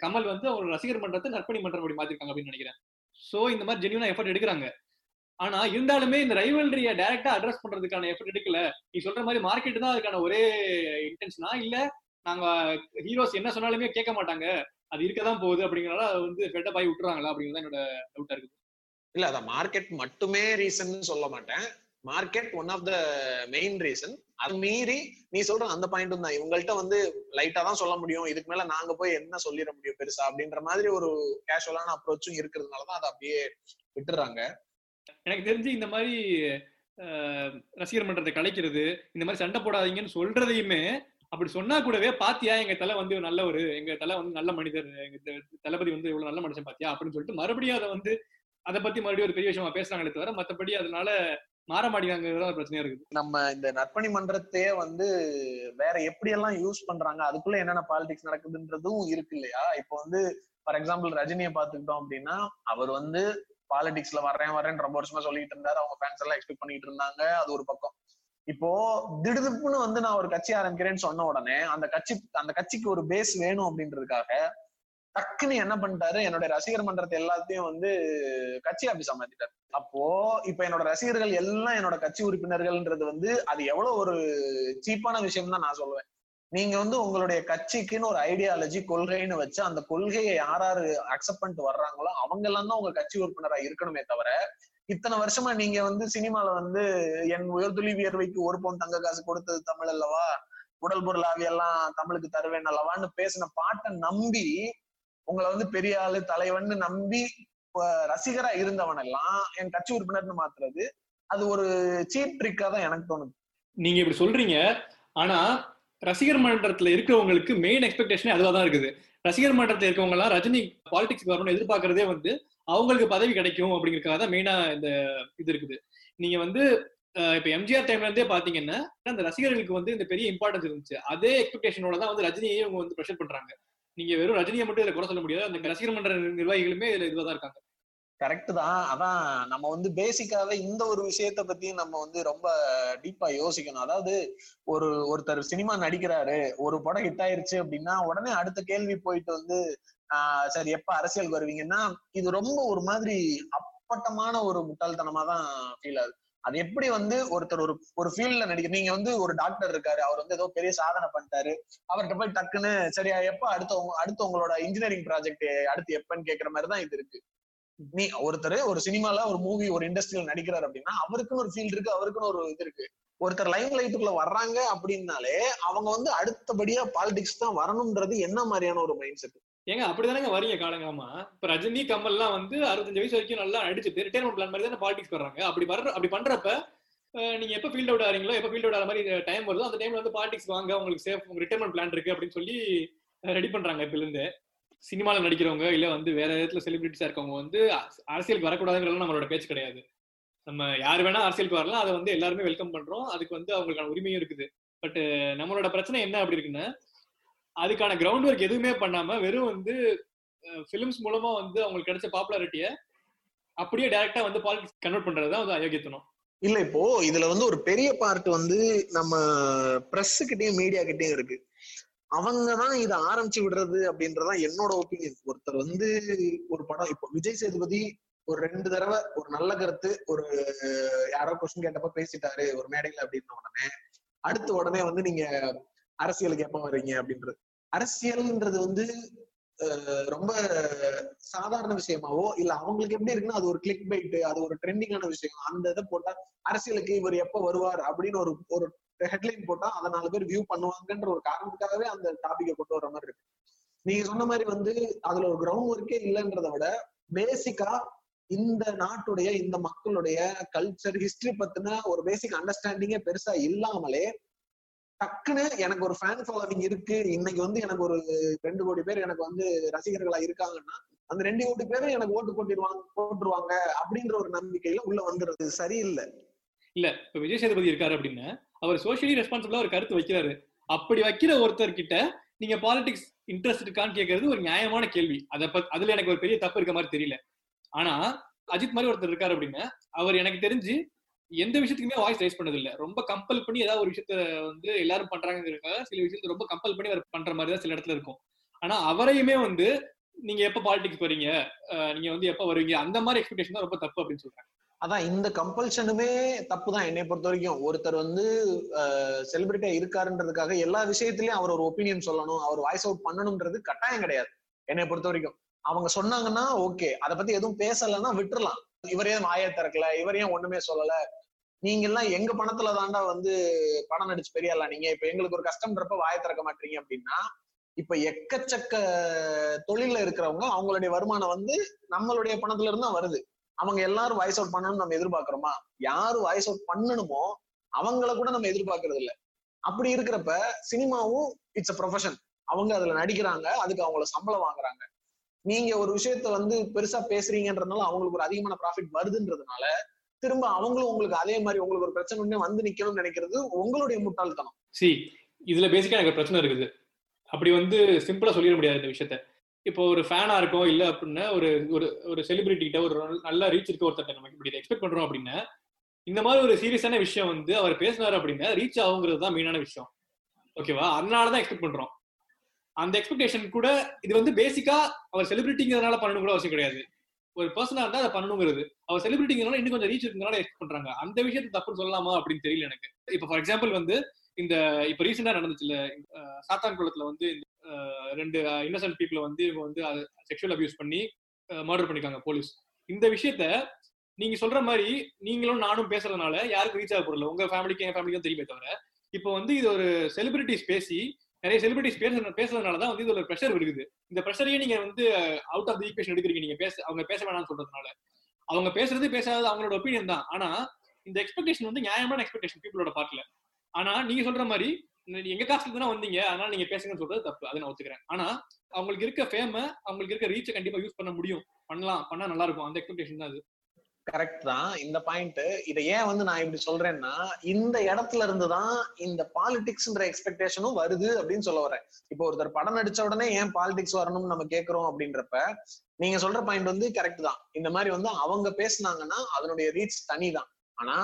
[SPEAKER 2] கமல் வந்து அவங்களோட ரசிகர் மன்றத்தை நற்பணி மன்றம் அப்படி மாத்திருக்காங்க அப்படின்னு நினைக்கிறேன். சோ இந்த மாதிரி ஜென்யூனா எஃபர்ட் எடுக்கிறாங்க. ஆனா இருந்தாலுமே இந்த ரைவல்ரிய டைரக்டா அட்ரஸ் பண்றதுக்கான எஃபர்ட் எடுக்கல. நீ சொல்ற மாதிரி மார்க்கெட் தான் அதுக்கான ஒரே இன்டென்ஷனா இல்ல நாங்க ஹீரோஸ் என்ன சொன்னாலுமே கேட்க மாட்டாங்க. அது இருக்கதான் போகுது அப்படிங்கறதால வந்து ஃபெட்டப் ஆகி விட்டுறாங்களா அப்படிங்கிறது என்னோட டவுட்டா இருக்கு
[SPEAKER 1] இல்ல அத மார்க்கெட் மட்டுமே ரீசன் சொல்ல மாட்டேன். Market one of the main reason அது மீறி நீ சொல்ற அந்த பாயிண்ட் தான். இவங்கள்ட்ட வந்து லைட்டா தான் சொல்ல முடியும். இதுக்கு மேல நாங்க போய் என்ன சொல்லிட முடியும் பெருசா அப்படின்ற மாதிரி ஒரு கேஷுவலான அப்ரோச்சும் இருக்கிறதுனாலதான் அதை அப்படியே விட்டுறாங்க.
[SPEAKER 2] எனக்கு தெரிஞ்சு இந்த மாதிரி ரசிகர் மன்றத்தை கலைக்கிறது இந்த மாதிரி சண்டை போடாதீங்கன்னு சொல்றதையுமே அப்படி சொன்னா கூடவே பாத்தியா எங்க தலை வந்து ஒரு எங்க தலை வந்து நல்ல மனிதர் எங்க த- தளபதி வந்து இவ்வளவு நல்ல மனுஷன் பாத்தியா அப்படின்னு சொல்லிட்டு மறுபடியும் அதை வந்து அதை பத்தி மறுபடியும் ஒரு பெரிய விஷயமா பேசுறாங்களே தவிர மத்தபடி அதனால மாற மாட்டேங்கிறது ஒரு பிரச்சனையா இருக்குது.
[SPEAKER 1] நம்ம இந்த நற்பணி மன்றத்தையே வந்து வேற எப்படி எல்லாம் யூஸ் பண்றாங்க? அதுக்குள்ள என்னென்ன பாலிடிக்ஸ் நடக்குதுன்றதும் இருக்கு இல்லையா? இப்போ வந்து ஃபார் எக்ஸாம்பிள் ரஜினியை பாத்துக்கிட்டோம் அப்படின்னா அவர் வந்து பாலிடிக்ஸ்ல வர்றேன் வரேன் ரொம்ப வருஷமா சொல்லிட்டு இருந்தாரு. அவங்க ஃபேன்ஸ் எல்லாம் எக்ஸ்பெக்ட் பண்ணிட்டு இருந்தாங்க. அது ஒரு பக்கம். இப்போ திடுதிப்புன்னு வந்து நான் ஒரு கட்சி ஆரம்பிக்கிறேன்னு சொன்ன உடனே அந்த கட்சி அந்த கட்சிக்கு ஒரு பேஸ் வேணும் அப்படின்றதுக்காக டக்குன்னு என்ன பண்ணிட்டாரு? என்னோட ரசிகர் மன்றத்தை எல்லாத்தையும் வந்து கட்சி ஆபீஸா மாத்திட்டாரு அப்போ இப்ப என்னோட ரசிகர்கள் எல்லாம் என்னோட கட்சி உறுப்பினர்கள்ன்றது வந்து அது எவ்வளவு ஒரு சீப்பான விஷயம் தான் நான் சொல்லுவேன். நீங்க வந்து உங்களுடைய கட்சிக்குன்னு ஒரு ஐடியாலஜி கொள்கைன்னு வச்சு அந்த கொள்கையை யார் யாரு அக்செப்ட் பண்ணிட்டு வர்றாங்களோ அவங்க எல்லாம் தான் உங்க கட்சி உறுப்பினரா இருக்கணுமே தவிர இத்தனை வருஷமா நீங்க வந்து சினிமால வந்து என் உயர்துளி வியர்வைக்கு ஒரு பவுன் தங்க காசு கொடுத்தது தமிழ் அல்லவா? உடல் பொருள் ஆவியெல்லாம் தமிழுக்கு தருவேன் அல்லவான்னு பேசின பாட்டை நம்பி உங்களை வந்து பெரிய ஆளு தலைவன் நம்பி ரசிகரா இருந்தவன் எல்லாம் என் கட்சி உறுப்பினர்னு மாத்துறது அது ஒரு சீப் ட்ரிக்கா தான் எனக்கு தோணுது.
[SPEAKER 2] நீங்க இப்படி சொல்றீங்க ஆனா ரசிகர் மன்றத்துல இருக்கிறவங்களுக்கு மெயின் எக்ஸ்பெக்டேஷனே அதுவா தான் இருக்குது. ரசிகர் மன்றத்துல இருக்கவங்க எல்லாம் ரஜினி பாலிடிக்ஸ் வரணும்னு எதிர்பார்க்கறதே வந்து அவங்களுக்கு பதவி கிடைக்கும் அப்படிங்கறதுக்காக தான் மெயினா இந்த இது இருக்குது. நீங்க வந்து இப்ப எம்ஜிஆர் டைம்ல இருந்தே பாத்தீங்கன்னா அந்த ரசிகர்களுக்கு வந்து இந்த பெரிய இம்பார்ட்டன்ஸ் இருந்துச்சு. அதே எக்ஸ்பெக்டேஷனோட தான் வந்து ரஜினியை இவங்க வந்து ப்ரெஷர் பண்றாங்க. நீங்க வெறும் ரஜினியை மட்டும் இதுல குறை சொல்ல முடியாது. அந்த ரசிகர் மன்ற நிர்வாகிகளுமே இதுல இதுவா தான் இருக்காங்க.
[SPEAKER 1] கரெக்ட் தான். அதான் நம்ம வந்து பேசிக்காவே இந்த ஒரு விஷயத்த பத்தி நம்ம வந்து ரொம்ப டீப்பா யோசிக்கணும். அதாவது ஒரு ஒருத்தர் சினிமா நடிக்கிறாரு ஒரு படம் ஹிட் ஆயிருச்சு அப்படின்னா உடனே அடுத்த கேள்வி போயிட்டு வந்து ஆஹ் சரி எப்ப அரசியல் வருவீங்கன்னா இது ரொம்ப ஒரு மாதிரி அப்பட்டமான ஒரு முட்டாள்தனமா தான் ஃபீல் ஆகுது. அது எப்படி வந்து ஒருத்தர் ஒரு ஒரு ஃபீல்ட்ல நடிக்க நீங்க வந்து ஒரு டாக்டர் இருக்காரு அவர் வந்து ஏதோ பெரிய சாதனை பண்ணிட்டாரு அவர்கிட்ட போய் டக்குன்னு சரியா எப்ப அடுத்த உங்க- அடுத்து உங்களோட இன்ஜினியரிங் ப்ராஜெக்ட் அடுத்து எப்பன்னு கேக்குற மாதிரி தான் இது இருக்கு. நீ ஒருத்தர் ஒரு சினிமால ஒரு மூவி ஒரு இண்டஸ்ட்ரியில நடிக்கிறார் அப்படின்னா அவருக்குன்னு ஒரு ஃபீல்ட் இருக்கு அவருக்குன்னு ஒரு இது இருக்கு. ஒருத்தர் லைம் லைட்டுக்குள்ள வர்றாங்க அப்படின்னாலே அவங்க வந்து அடுத்தபடியா பாலிடிக்ஸ் தான் வரணும்ன்றது என்ன மாதிரியான ஒரு மைண்ட் செட்
[SPEAKER 2] ஏங்க அப்படிதானங்க வரீங்க காலங்காலமா? இப்ப ரஜினி கமல் எல்லாம் வந்து அறுபத்தஞ்சு வயசு வரைக்கும் நல்லா அடிச்சுட்டு ரிட்டையர்மெண்ட் பிளான் மாதிரி தானே பாலிடிக்ஸ் வர்றாங்க. அப்படி வர்ற அப்படி பண்றப்ப நீங்க எப்ப ஃபீல்ட் அவுட் ஆறீங்களோ எப்ப ஃபீல்ட் அவுட் ஆற மாதிரி டைம் வருதோ அந்த டைம்ல வந்து பாலிடிக்ஸ் வாங்க உங்களுக்கு சேஃப் உங்க ரிட்டையர்மெண்ட் பிளான் இருக்கு அப்படின்னு சொல்லி ரெடி பண்றாங்க இப்ப இருந்து. சினிமால நடிக்கிறவங்க இல்ல வந்து வேற இடத்துல செலிபிரிட்டிஸா இருக்கவங்க வந்து அரசியலுக்கு வரக்கூடாதுங்கிறது நம்மளோட பேச்சு கிடையாது. நம்ம யார் வேணா அரசியலுக்கு வரலாம். அதை வந்து எல்லாருமே வெல்கம் பண்றோம். அதுக்கு வந்து அவங்களுக்கான உரிமையும் இருக்குது. பட் நம்மளோட பிரச்சனை என்ன அப்படி இருக்குன்னா அதுக்கான கிரவுண்ட் ஒர்க் எதுவுமே பண்ணாம வெறும் வந்து ஃபிலிம்ஸ் மூலமா வந்து அவங்களுக்கு கிடைச்ச பாப்புலாரிட்டிய அப்படியே டைரக்டா வந்து பாலிடிக்ஸ் கன்வெர்ட் பண்றதுதான் வந்து அயோக்கியத்தனம்.
[SPEAKER 1] இல்ல இப்போ இதுல வந்து ஒரு பெரிய பார்ட் வந்து நம்ம பிரஸ் கிட்டயும் மீடியா கிட்டயும் இருக்கு. அவங்கதான் இதை ஆரம்பிச்சு விடுறது அப்படின்றதான் என்னோட ஒப்பீனியன் ஒருத்தர் வந்து ஒரு படம் இப்போ விஜய் சேதுபதி ஒரு ரெண்டு தடவை ஒரு நல்ல கருத்து ஒரு யாரோ கொஸ்டின் கேட்டப்ப பேசிட்டாரு ஒரு மேடையில அப்படின்ன உடனே அடுத்த உடனே வந்து நீங்க அரசியலுக்கு எப்ப வர்றீங்க அப்படின்றது. அரசியல்ன்றது வந்து ரொம்ப சாதாரண விஷயமாவோ இல்ல அவங்களுக்கு எப்படி இருக்குன்னா அது ஒரு கிளிக் பைட் அது ஒரு ட்ரெண்டிங்கான விஷயம். அந்த இதை போட்டா அரசியலுக்கு இவர் எப்ப வருவார் அப்படின்னு ஒரு ஒரு ஹெட்லைன் போட்டா அதை நாலு பேர் வியூ பண்ணுவாங்கன்ற ஒரு காரணத்துக்காகவே அந்த டாபிக்கை கொண்டு வர மாதிரி இருக்கு. நீங்க சொன்ன மாதிரி வந்து அதுல ஒரு கிரவுண்ட் ஒர்க்கே இல்லைன்றத விட பேசிக்கா இந்த நாட்டுடைய இந்த மக்களுடைய கல்ச்சர் ஹிஸ்டரி பத்தின ஒரு பேசிக் அண்டர்ஸ்டாண்டிங்கே பெருசா இல்லாமலே டக்குன்னு எனக்கு ஒரு ஃபேன் ஃபாலோவிங் இருக்கு. இன்னைக்கு வந்து எனக்கு ஒரு ரெண்டு கோடி பேர் எனக்கு வந்து ரசிகர்களா இருக்காங்கன்னா அந்த ரெண்டு கோடி பேரும் எனக்கு ஓட்டு போட்டிடுவாங்க போட்டுருவாங்க அப்படின்ற ஒரு நம்பிக்கையில உள்ள வந்துடுறது சரியில்லை.
[SPEAKER 2] இல்ல இப்ப விஜய் சேதுபதி இருக்காரு அப்படின்னா அவர் சோஷியலி ரெஸ்பான்சிபிளா ஒரு கருத்து வைக்கிறாரு. அப்படி வைக்கிற ஒருத்தர் கிட்ட நீங்க பாலிடிக்ஸ் இன்ட்ரெஸ்ட் இருக்கான்னு கேட்கறது ஒரு நியாயமான கேள்வி. அத பத் அதுல எனக்கு ஒரு பெரிய தப்பு இருக்க மாதிரி தெரியல. ஆனா அஜித் மாதிரி ஒருத்தர் இருக்காரு அப்படின்னு அவர் எனக்கு தெரிஞ்சு எந்த விஷயத்துக்குமே வாய்ஸ் ரைஸ் பண்ணது இல்லை ரொம்ப கம்பல் பண்ணி ஏதாவது ஒரு விஷயத்த வந்து எல்லாரும் பண்றாங்கிறதுக்காக சில விஷயத்த ரொம்ப கம்பல் பண்ணி அவர் பண்ற மாதிரி தான் சில இடத்துல இருக்கும். ஆனா அவரையுமே வந்து நீங்க எப்ப பாலிடிக்ஸ் வரீங்க நீங்க வந்து எப்ப வருவீங்க? அந்த மாதிரி எக்ஸ்பெக்டேஷன் தான் ரொம்ப தப்பு அப்படின்னு சொல்றாங்க.
[SPEAKER 1] அதான் இந்த கம்பல்ஷனுமே தப்பு தான் என்னை பொறுத்த வரைக்கும். ஒருத்தர் வந்து செலிபிரிட்டியா இருக்காருன்றதுக்காக எல்லா விஷயத்திலயும் அவர் ஒரு ஒப்பீனியன் சொல்லணும் அவர் வாய்ஸ் அவுட் பண்ணணும்ன்றது கட்டாயம் கிடையாது. என்னை பொறுத்த வரைக்கும். அவங்க சொன்னாங்கன்னா ஓகே அதை பத்தி எதுவும் பேசலன்னா விட்டுறலாம். இவர் ஏன் வாயை திறக்கல? இவர் ஏன் ஒண்ணுமே சொல்லல? நீங்க எல்லாம் எங்க பணத்துல தாண்டா வந்து படம் நடிச்சு பெரியாளா நீங்க? இப்ப எங்களுக்கு ஒரு கஷ்டம்ன்றப்ப வாயை திறக்க மாட்டீங்க அப்படின்னா இப்ப எக்கச்சக்க தொழில்ல இருக்கிறவங்க அவங்களுடைய வருமானம் வந்து நம்மளுடைய பணத்துல இருந்து தான் வருது. அவங்க எல்லாரும் வாய்ஸ் அவுட் பண்ணணும்னு நம்ம எதிர்பார்க்கிறோமா? யாரு வாய்ஸ் அவுட் பண்ணணுமோ அவங்கள கூட நம்ம எதிர்பார்க்கறது இல்ல. அப்படி இருக்கிறப்ப சினிமாவும் இட்ஸ் அ ப்ரொஃபஷன் அவங்க அதுல நடிக்கிறாங்க அதுக்கு அவங்கள சம்பளம் வாங்குறாங்க. நீங்க ஒரு விஷயத்த வந்து பெருசா பேசுறீங்கன்றதுனால அவங்களுக்கு ஒரு அதிகமான ப்ராஃபிட் வருதுன்றதுனால திரும்ப அவங்களும் உங்களுக்கு அதே மாதிரி உங்களுக்கு ஒரு பிரச்சனை வந்து நிக்கணும்னு நினைக்கிறது உங்களுடைய முட்டாள்தனம்.
[SPEAKER 2] சி இதுல பேசிக்கா எனக்கு பிரச்சனை இருக்குது. அப்படி வந்து சிம்பிளா சொல்லிட முடியாது இந்த விஷயத்த. இப்போ ஒரு ஃபேனா இருக்கோம் இல்ல அப்படின்னா ஒரு ஒரு ஒரு செலிபிரிட்டி கிட்ட ஒரு நல்ல ரீச் இருக்க ஒருத்தர் நம்ம இப்படி எக்ஸ்பெக்ட் பண்றோம் அப்படின்னா இந்த மாதிரி ஒரு சீரியஸான விஷயம் வந்து அவர் பேசினாரு அப்படின்னா ரீச் ஆகுங்கிறது தான் மெயினான விஷயம். ஓகேவா அதனாலதான் எக்ஸ்பெக்ட் பண்றோம். அந்த எக்ஸ்பெக்டேஷன் கூட இது வந்து பேசிக்கா அவர் செலிபிரிட்டிங்கிறதுனால பண்ணணும் கூட அவசியம் கிடையாது. ஒரு பர்சனா இருந்தா அதை பண்ணணுங்கிறது. அவர் செலிபிரிட்டிங்கிறனால இன்னும் கொஞ்சம் ரீச் இருக்கிறனால எக்ஸ்பெக்ட் பண்றாங்க. அந்த விஷயத்தை தப்புன்னு சொல்லலாமா அப்படின்னு தெரியல எனக்கு. இப்போ ஃபார் எக்ஸாம்பிள் வந்து இந்த இப்ப ரீசெண்டா நடந்துச்சுல சாத்தான்குளத்துல வந்து ரெண்டு இன்னசென்ட் பீப்புளை வந்து இவங்க வந்து செக்ஷுவல் அபியூஸ் பண்ணி மர்டர் பண்ணிருக்காங்க போலீஸ் இந்த விஷயத்த நீங்க சொல்ற மாதிரி நீங்களும் நானும் பேசுறதுனால யாருக்கும் ரீச் ஆக போறல உங்க ஃபேமிலிக்கு என் ஃபேமிலிக்கும் தெரியுமே தவிர. இப்போ வந்து இது ஒரு செலிபிரிட்டிஸ் பேசி நிறைய செலிபிரிட்டிஸ் பேச பேசுறதுனால தான் வந்து இதுல ஒரு ப்ரெஷர் இருக்குது இந்த ப்ரெஷரையே நீங்க வந்து அவுட் ஆஃப் தி ஈக்குவேஷன் எடுக்கிறீங்க. நீங்க பேச அவங்க பேச வேணாம்னு சொல்றதுனால. அவங்க பேசுறது பேசாதது அவங்களோட ஒப்பீனியன் தான். ஆனா இந்த எக்ஸ்பெக்டேஷன் வந்து நியாயமான எக்ஸ்பெக்டேஷன் பீப்புளோட பார்ட்ல ஆனா நீங்க சொல்ற மாதிரி எங்க காசுல தானே வந்தீங்க? அதனால நீங்க பேசுங்கன்னு சொல்றது தப்பு. அதை நான் ஒத்துக்கிறேன். ஆனா அவங்களுக்கு இருக்க ஃபேம அவங்களுக்கு இருக்க ரீச்சை கண்டிப்பா யூஸ் பண்ண முடியும். பண்ணலாம். பண்ணா நல்லா இருக்கும். அந்த எக்ஸ்பெக்டேஷன் தான் அது.
[SPEAKER 1] கரெக்ட் தான். இந்த பாயிண்ட் இதை ஏன் வந்து நான் இப்படி சொல்றேன்னா இந்த இடத்துல இருந்து தான் இந்த பாலிடிக்ஸ்ன்ற எக்ஸ்பெக்டேஷனும் வருது அப்படின்னு சொல்ல வரேன். இப்போ ஒருத்தர் படம் நடிச்ச உடனே ஏன் பாலிடிக்ஸ் வரணும்னு நம்ம கேட்கிறோம் அப்படின்றப்ப நீங்க சொல்ற பாயிண்ட் வந்து கரெக்ட் தான். இந்த மாதிரி வந்து அவங்க பேசுனாங்கன்னா அதனுடைய ரீச் தனி தான் ஆனா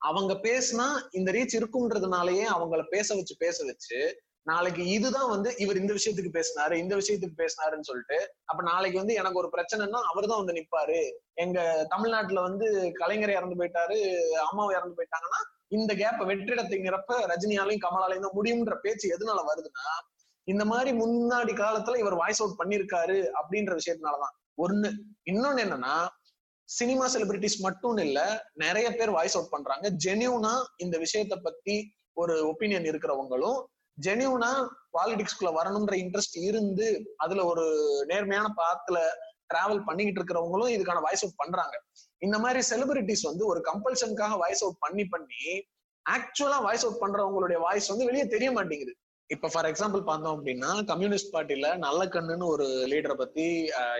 [SPEAKER 1] அவங்க பேசினா இந்த ரீச் இருக்கும்ன்றதுனாலயே அவங்கள பேச வச்சு பேச வச்சு நாளைக்கு இதுதான் வந்து இவர் இந்த விஷயத்துக்கு பேசினாரு இந்த விஷயத்துக்கு பேசினாருன்னு சொல்லிட்டு அப்ப நாளைக்கு வந்து எனக்கு ஒரு பிரச்சனைன்னா அவர் தான் வந்து நிப்பாரு. எங்க தமிழ்நாட்டுல வந்து கலைஞர் இறந்து போயிட்டாரு அம்மாவை இறந்து போயிட்டாங்கன்னா இந்த கேப்ப வெற்றிடத்தை ரஜினியாலையும் கமலாலையும் தான் முடியும்ன்ற பேச்சு எதனால வருதுன்னா இந்த மாதிரி முன்னாடி காலத்துல இவர் வாய்ஸ் அவுட் பண்ணிருக்காரு அப்படின்ற விஷயத்தினாலதான். ஒண்ணு. இன்னொன்னு என்னன்னா சினிமா செலிபிரிட்டிஸ் மட்டும் இல்ல நிறைய பேர் வாய்ஸ் அவுட் பண்றாங்க. ஜெனியூனா இந்த விஷயத்த பத்தி ஒரு ஒப்பீனியன் இருக்கிறவங்களும் ஜெனியூனா பாலிடிக்ஸ்குள்ள வரணும்ன்ற இன்ட்ரெஸ்ட் இருந்து அதுல ஒரு நேர்மையான பாத்துல டிராவல் பண்ணிக்கிட்டு இருக்கிறவங்களும் இதுக்கான வாய்ஸ் அவுட் பண்றாங்க. இந்த மாதிரி செலிபிரிட்டிஸ் வந்து ஒரு கம்பல்ஷனுக்காக வாய்ஸ் அவுட் பண்ணி பண்ணி ஆக்சுவலா வாய்ஸ் அவுட் பண்றவங்களுடைய வாய்ஸ் வந்து வெளியே தெரிய மாட்டேங்குது. இப்ப ஃபார் எக்ஸாம்பிள் பார்த்தோம் அப்படின்னா கம்யூனிஸ்ட் பார்ட்டில நல்ல கண்ணுன்னு ஒரு லீடரை பத்தி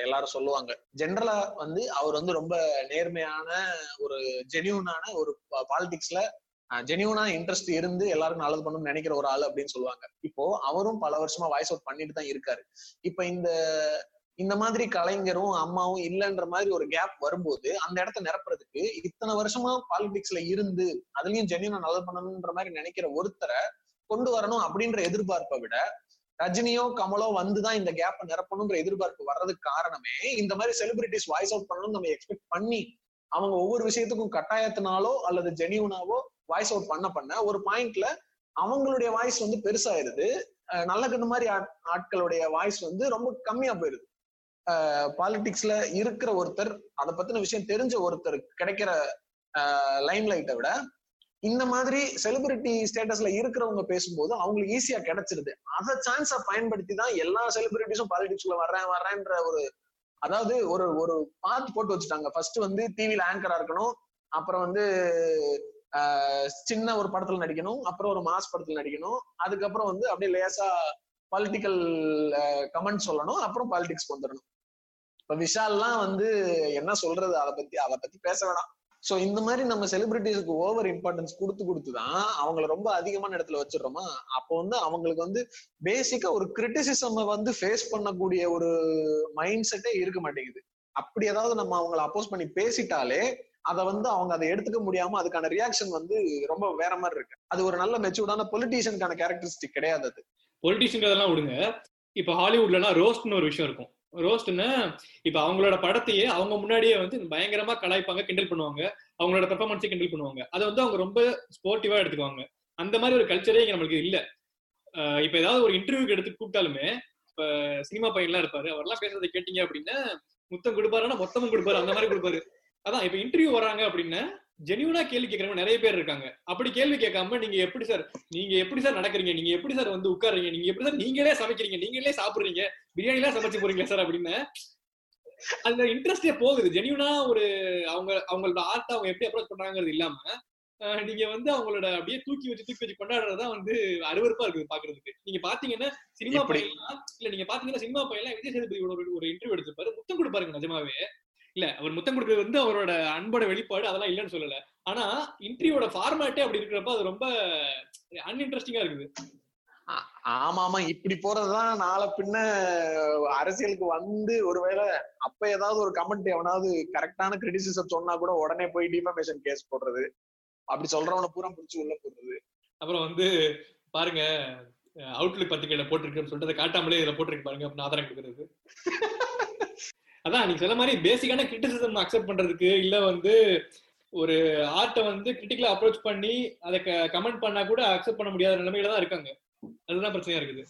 [SPEAKER 1] எல்லாரும் சொல்லுவாங்க. ஜென்ரலா வந்து அவர் வந்து ரொம்ப நேர்மையான ஒரு ஜெனியூனான ஒரு பாலிடிக்ஸ்ல ஜெனியூனா இன்ட்ரெஸ்ட் இருந்து எல்லாரும் நல்லது பண்ணணும்னு நினைக்கிற ஒரு ஆள் அப்படின்னு சொல்லுவாங்க. இப்போ அவரும் பல வருஷமா வாய்ஸ் அவுட் பண்ணிட்டு தான் இருக்காரு. இப்ப இந்த இந்த மாதிரி கலைஞரும் அம்மாவும் இல்லைன்ற மாதிரி ஒரு கேப் வரும்போது அந்த இடத்த நிரப்புறதுக்கு இத்தனை வருஷமா பாலிடிக்ஸ்ல இருந்து அதுலயும் ஜெனியூனா நல்லது பண்ணணும்ன்ற மாதிரி நினைக்கிற ஒருத்தரை கொண்டு வரணும் அப்படின்ற எதிர்பார்ப்பை விட ரஜினியோ கமலோ வந்துதான் இந்த கேப்பை நிரப்பணும்ன்ற எதிர்பார்ப்பு வர்றதுக்கு காரணமே இந்த மாதிரி செலிபிரிட்டிஸ் வாய்ஸ் அவுட் பண்ணணும்னு நம்ம எக்ஸ்பெக்ட் பண்ணி அவங்க ஒவ்வொரு விஷயத்துக்கும் கட்டாயத்தினாலோ அல்லது ஜெனியூனாவோ வாய்ஸ் அவுட் பண்ண பண்ண ஒரு பாயிண்ட்ல அவங்களுடைய வாய்ஸ் வந்து பெருசாயிருது. நல்ல கண்ணு மாதிரி ஆட்களுடைய வாய்ஸ் வந்து ரொம்ப கம்மியா போயிருது. பாலிடிக்ஸ்ல இருக்கிற ஒருத்தர் அதை பத்தின விஷயம் தெரிஞ்ச ஒருத்தர் கிடைக்கிற லைம் லைட்டை விட இந்த மாதிரி செலிபிரிட்டி ஸ்டேட்டஸ்ல இருக்கிறவங்க பேசும்போது அவங்களுக்கு ஈஸியா கிடைச்சிருது. அதை சான்ஸை பயன்படுத்தி தான் எல்லா செலிபிரிட்டிஸும் பாலிடிக்ஸ்ல வர்றேன் வர்றேன்ற ஒரு அதாவது ஒரு ஒரு பாத் போட்டு வச்சுட்டாங்க. ஃபர்ஸ்ட் வந்து டிவியில ஆங்கரா இருக்கணும். அப்புறம் வந்து சின்ன ஒரு படத்துல நடிக்கணும் அப்புறம் ஒரு மாஸ் படத்துல நடிக்கணும். அதுக்கப்புறம் வந்து அப்படியே லேசா பொலிட்டிக்கல் கமெண்ட் சொல்லணும் அப்புறம் பாலிடிக்ஸ் வந்துடணும் இப்ப விஷால்லாம் வந்து என்ன சொல்றது? அதை பத்தி அதை பத்தி பேச வேணாம். சோ இந்த மாதிரி நம்ம செலிபிரிட்டிஸ்க்கு ஓவர் இம்பார்ட்டன்ஸ் கொடுத்து கொடுத்து தான் அவங்கள ரொம்ப அதிகமான இடத்துல வச்சிடுறோமா? அப்போ வந்து அவங்களுக்கு வந்து பேசிக்கா ஒரு கிரிட்டிசிசம் வந்து ஃபேஸ் பண்ணக்கூடிய ஒரு மைண்ட் செட்டே இருக்க மாட்டேங்குது. அப்படி ஏதாவது நம்ம அவங்கள அப்போஸ் பண்ணி பேசிட்டாலே அதை வந்து அவங்க அதை எடுத்துக்க முடியாம அதுக்கான ரியாக்ஷன் வந்து ரொம்ப வேற மாதிரி இருக்கு. அது ஒரு நல்ல மெச்சூர்டான பொலிட்டீஷியனுக்கான கேரக்டரிஸ்டிக் கிடையாது அது.
[SPEAKER 2] பொலிட்டிஷியன்றதெல்லாம் விடுங்க. இப்ப ஹாலிவுட்லலாம் ரோஸ்ட்னு ஒரு விஷயம் இருக்கும். ரோஸ்ட்னா இப்ப அவங்களோட படத்தையே அவங்க முன்னாடியே வந்து பயங்கரமா கலாய்ப்பாங்க கிண்டல் பண்ணுவாங்க. அவங்களோட பெர்ஃபார்மன்ஸை கிண்டல் பண்ணுவாங்க. அதை வந்து அவங்க ரொம்ப ஸ்போர்ட்டிவா எடுத்துக்குவாங்க. அந்த மாதிரி ஒரு கல்ச்சரே இங்க நம்மளுக்கு இல்ல. ஆஹ் இப்ப ஏதாவது ஒரு இன்டர்வியூக்கு எடுத்து கூப்பிட்டாலுமே இப்ப சினிமா பையன்லாம் இருப்பாரு. அவர்லாம் பேசுறதை கேட்டீங்க அப்படின்னா முத்தம் கொடுப்பாருன்னா மொத்தமும் கொடுப்பாரு. அந்த மாதிரி கொடுப்பாரு. அதான் இப்ப இன்டர்வியூ வராங்க அப்படின்னா ஜெனியூனா கேள்வி கேட்கறவங்க நிறைய பேர் இருக்காங்க. அப்படி கேள்வி கேட்காம நீங்க எப்படி சார் நீங்க எப்படி சார் நடக்கிறீங்க? நீங்க எப்படி சார் வந்து உட்காருறீங்க? நீங்க எப்படி சார் நீங்களே சமைக்கிறீங்க? நீங்களே சாப்பிடுறீங்க? பிரியாணி எல்லாம் சமைச்சு போறீங்க சார் அப்படின்னு அந்த இன்ட்ரெஸ்டே போகுது. ஜெனியூனா ஒரு அவங்க அவங்களோட ஆர்ட் அவங்க எப்படி அப்ரோச் பண்றாங்கிறது இல்லாம நீங்க வந்து அவங்களோட அப்படியே தூக்கி வச்சு தூக்கி வச்சு கொண்டாடுறதுதான் வந்து அருவருப்பா இருக்குது பாக்குறதுக்கு. நீங்க பாத்தீங்கன்னா சினிமா? பையன்லாம் இல்ல நீங்க பாத்தீங்கன்னா சினிமா பையன்லாம் விஜய் சேதுபதியோட ஒரு ஒரு இன்டர்வியூ எடுத்திருப்பாரு. முத்தம் கொடுப்பாருங்க நிஜமாவே. இல்ல அவர் முத்தம் கொடுக்கறது வந்து அவரோட அன்போட வெளிப்பாடு அதெல்லாம் இல்லைன்னு சொல்லல. ஆனா இன்டர்வியூட ஃபார்மேட்டே அப்படி இருக்கிறப்ப அது ரொம்ப அன்இன்ட்ரெஸ்டிங்கா இருக்குது.
[SPEAKER 1] ஆமா ஆமா இப்படி போறதுதான் நாளை பின்ன அரசியலுக்கு வந்து ஒருவேளை அப்ப ஏதாவது ஒரு கமெண்ட் எவனாவது கரெக்டான கிரிட்டிசிசம் சொன்னா கூட உடனே போய் டிஃபமேஷன் கேஸ் போடுறது. அப்படி சொல்றவன பூரா பிடிச்சி உள்ள போடுறது.
[SPEAKER 2] அப்புறம் வந்து பாருங்க அவுட்லுக் பத்திரிகையில போட்டிருக்குன்னு சொல்லிட்டு அதை காட்டாமலே இதுல போட்டிருக்கு பாருங்க அப்படின்னு ஆதாரம் கொடுக்குறது. அதான் நீங்க சொன்ன மாதிரி பேசிக்கான கிரிட்டிசிசம் அக்செப்ட் பண்றதுக்கு இல்ல வந்து ஒரு ஆர்ட்டை வந்து கிரிட்டிக்கலா அப்ரோச் பண்ணி அதை கமெண்ட் பண்ணா கூட அக்செப்ட் பண்ண முடியாத நிலைமையில தான் இருக்காங்க. அதுதான் பிரச்சனையா இருக்குது.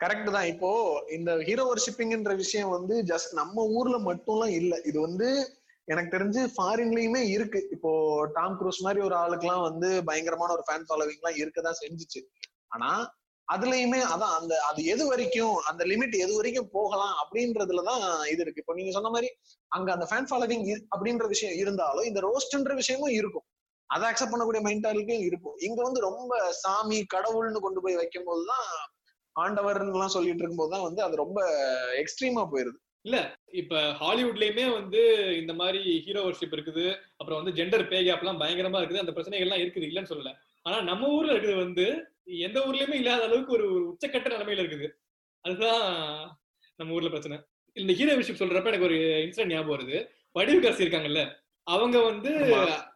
[SPEAKER 1] கரெக்ட் தான். இப்போ இந்த ஹீரோ வர்ஷிப்பிங்ன்ற விஷயம் வந்து ஜஸ்ட் நம்ம ஊர்ல மட்டும்லாம் இல்ல. இது வந்து எனக்கு தெரிஞ்சு ஃபாரின்லயுமே இருக்கு. இப்போ டாம் குரூஸ் மாதிரி ஒரு ஆளுக்கெல்லாம் வந்து பயங்கரமான ஒரு ஃபேன் ஃபாலோவிங் எல்லாம் இருக்கதான் செஞ்சுச்சு. ஆனா அதுலயுமே அதான் அந்த அது எது வரைக்கும் அந்த லிமிட் எது வரைக்கும் போகலாம் அப்படின்றதுலதான் இது இருக்கு. இப்போ நீங்க சொன்ன மாதிரி அங்க அந்த ஃபேன் ஃபாலோவிங் அப்படின்ற விஷயம் இருந்தாலும் இந்த ரோஸ்ட்ன்ற விஷயமும் இருக்கும். அதை அக்செப்ட் பண்ணக்கூடிய மென்டாலிட்டியும் இருக்கும். இங்க வந்து ரொம்ப சாமி கடவுள்னு கொண்டு போய் வைக்கும் போதுதான் ஆண்டவர்னு எல்லாம் சொல்லிட்டு இருக்கும்போது தான் வந்து அது ரொம்ப எக்ஸ்ட்ரீமா போயிருது.
[SPEAKER 2] இப்ப ஹாலிவுட்லயுமே வந்து இந்த மாதிரி ஹீரோ வர்ஷிப் இருக்குது. அப்புறம் வந்து ஜெண்டர் பே கேப் எல்லாம் பயங்கரமா இருக்குது. அந்த பிரச்சனைகள் எல்லாம் இருக்குது. இல்லைன்னு சொல்லல. ஆனா நம்ம ஊர்ல இருக்குது வந்து எந்த ஊர்லயுமே இல்லாத அளவுக்கு ஒரு உச்சக்கட்ட நிலைமையில இருக்குது. அதுதான் நம்ம ஊர்ல பிரச்சனை. இந்த ஹீரோ வர்ஷிப் சொல்றப்ப எனக்கு ஒரு இன்சிடென்ட் ஞாபகம் வருது. வடிவுக்கரசி இருக்காங்கல்ல அவங்க வந்து.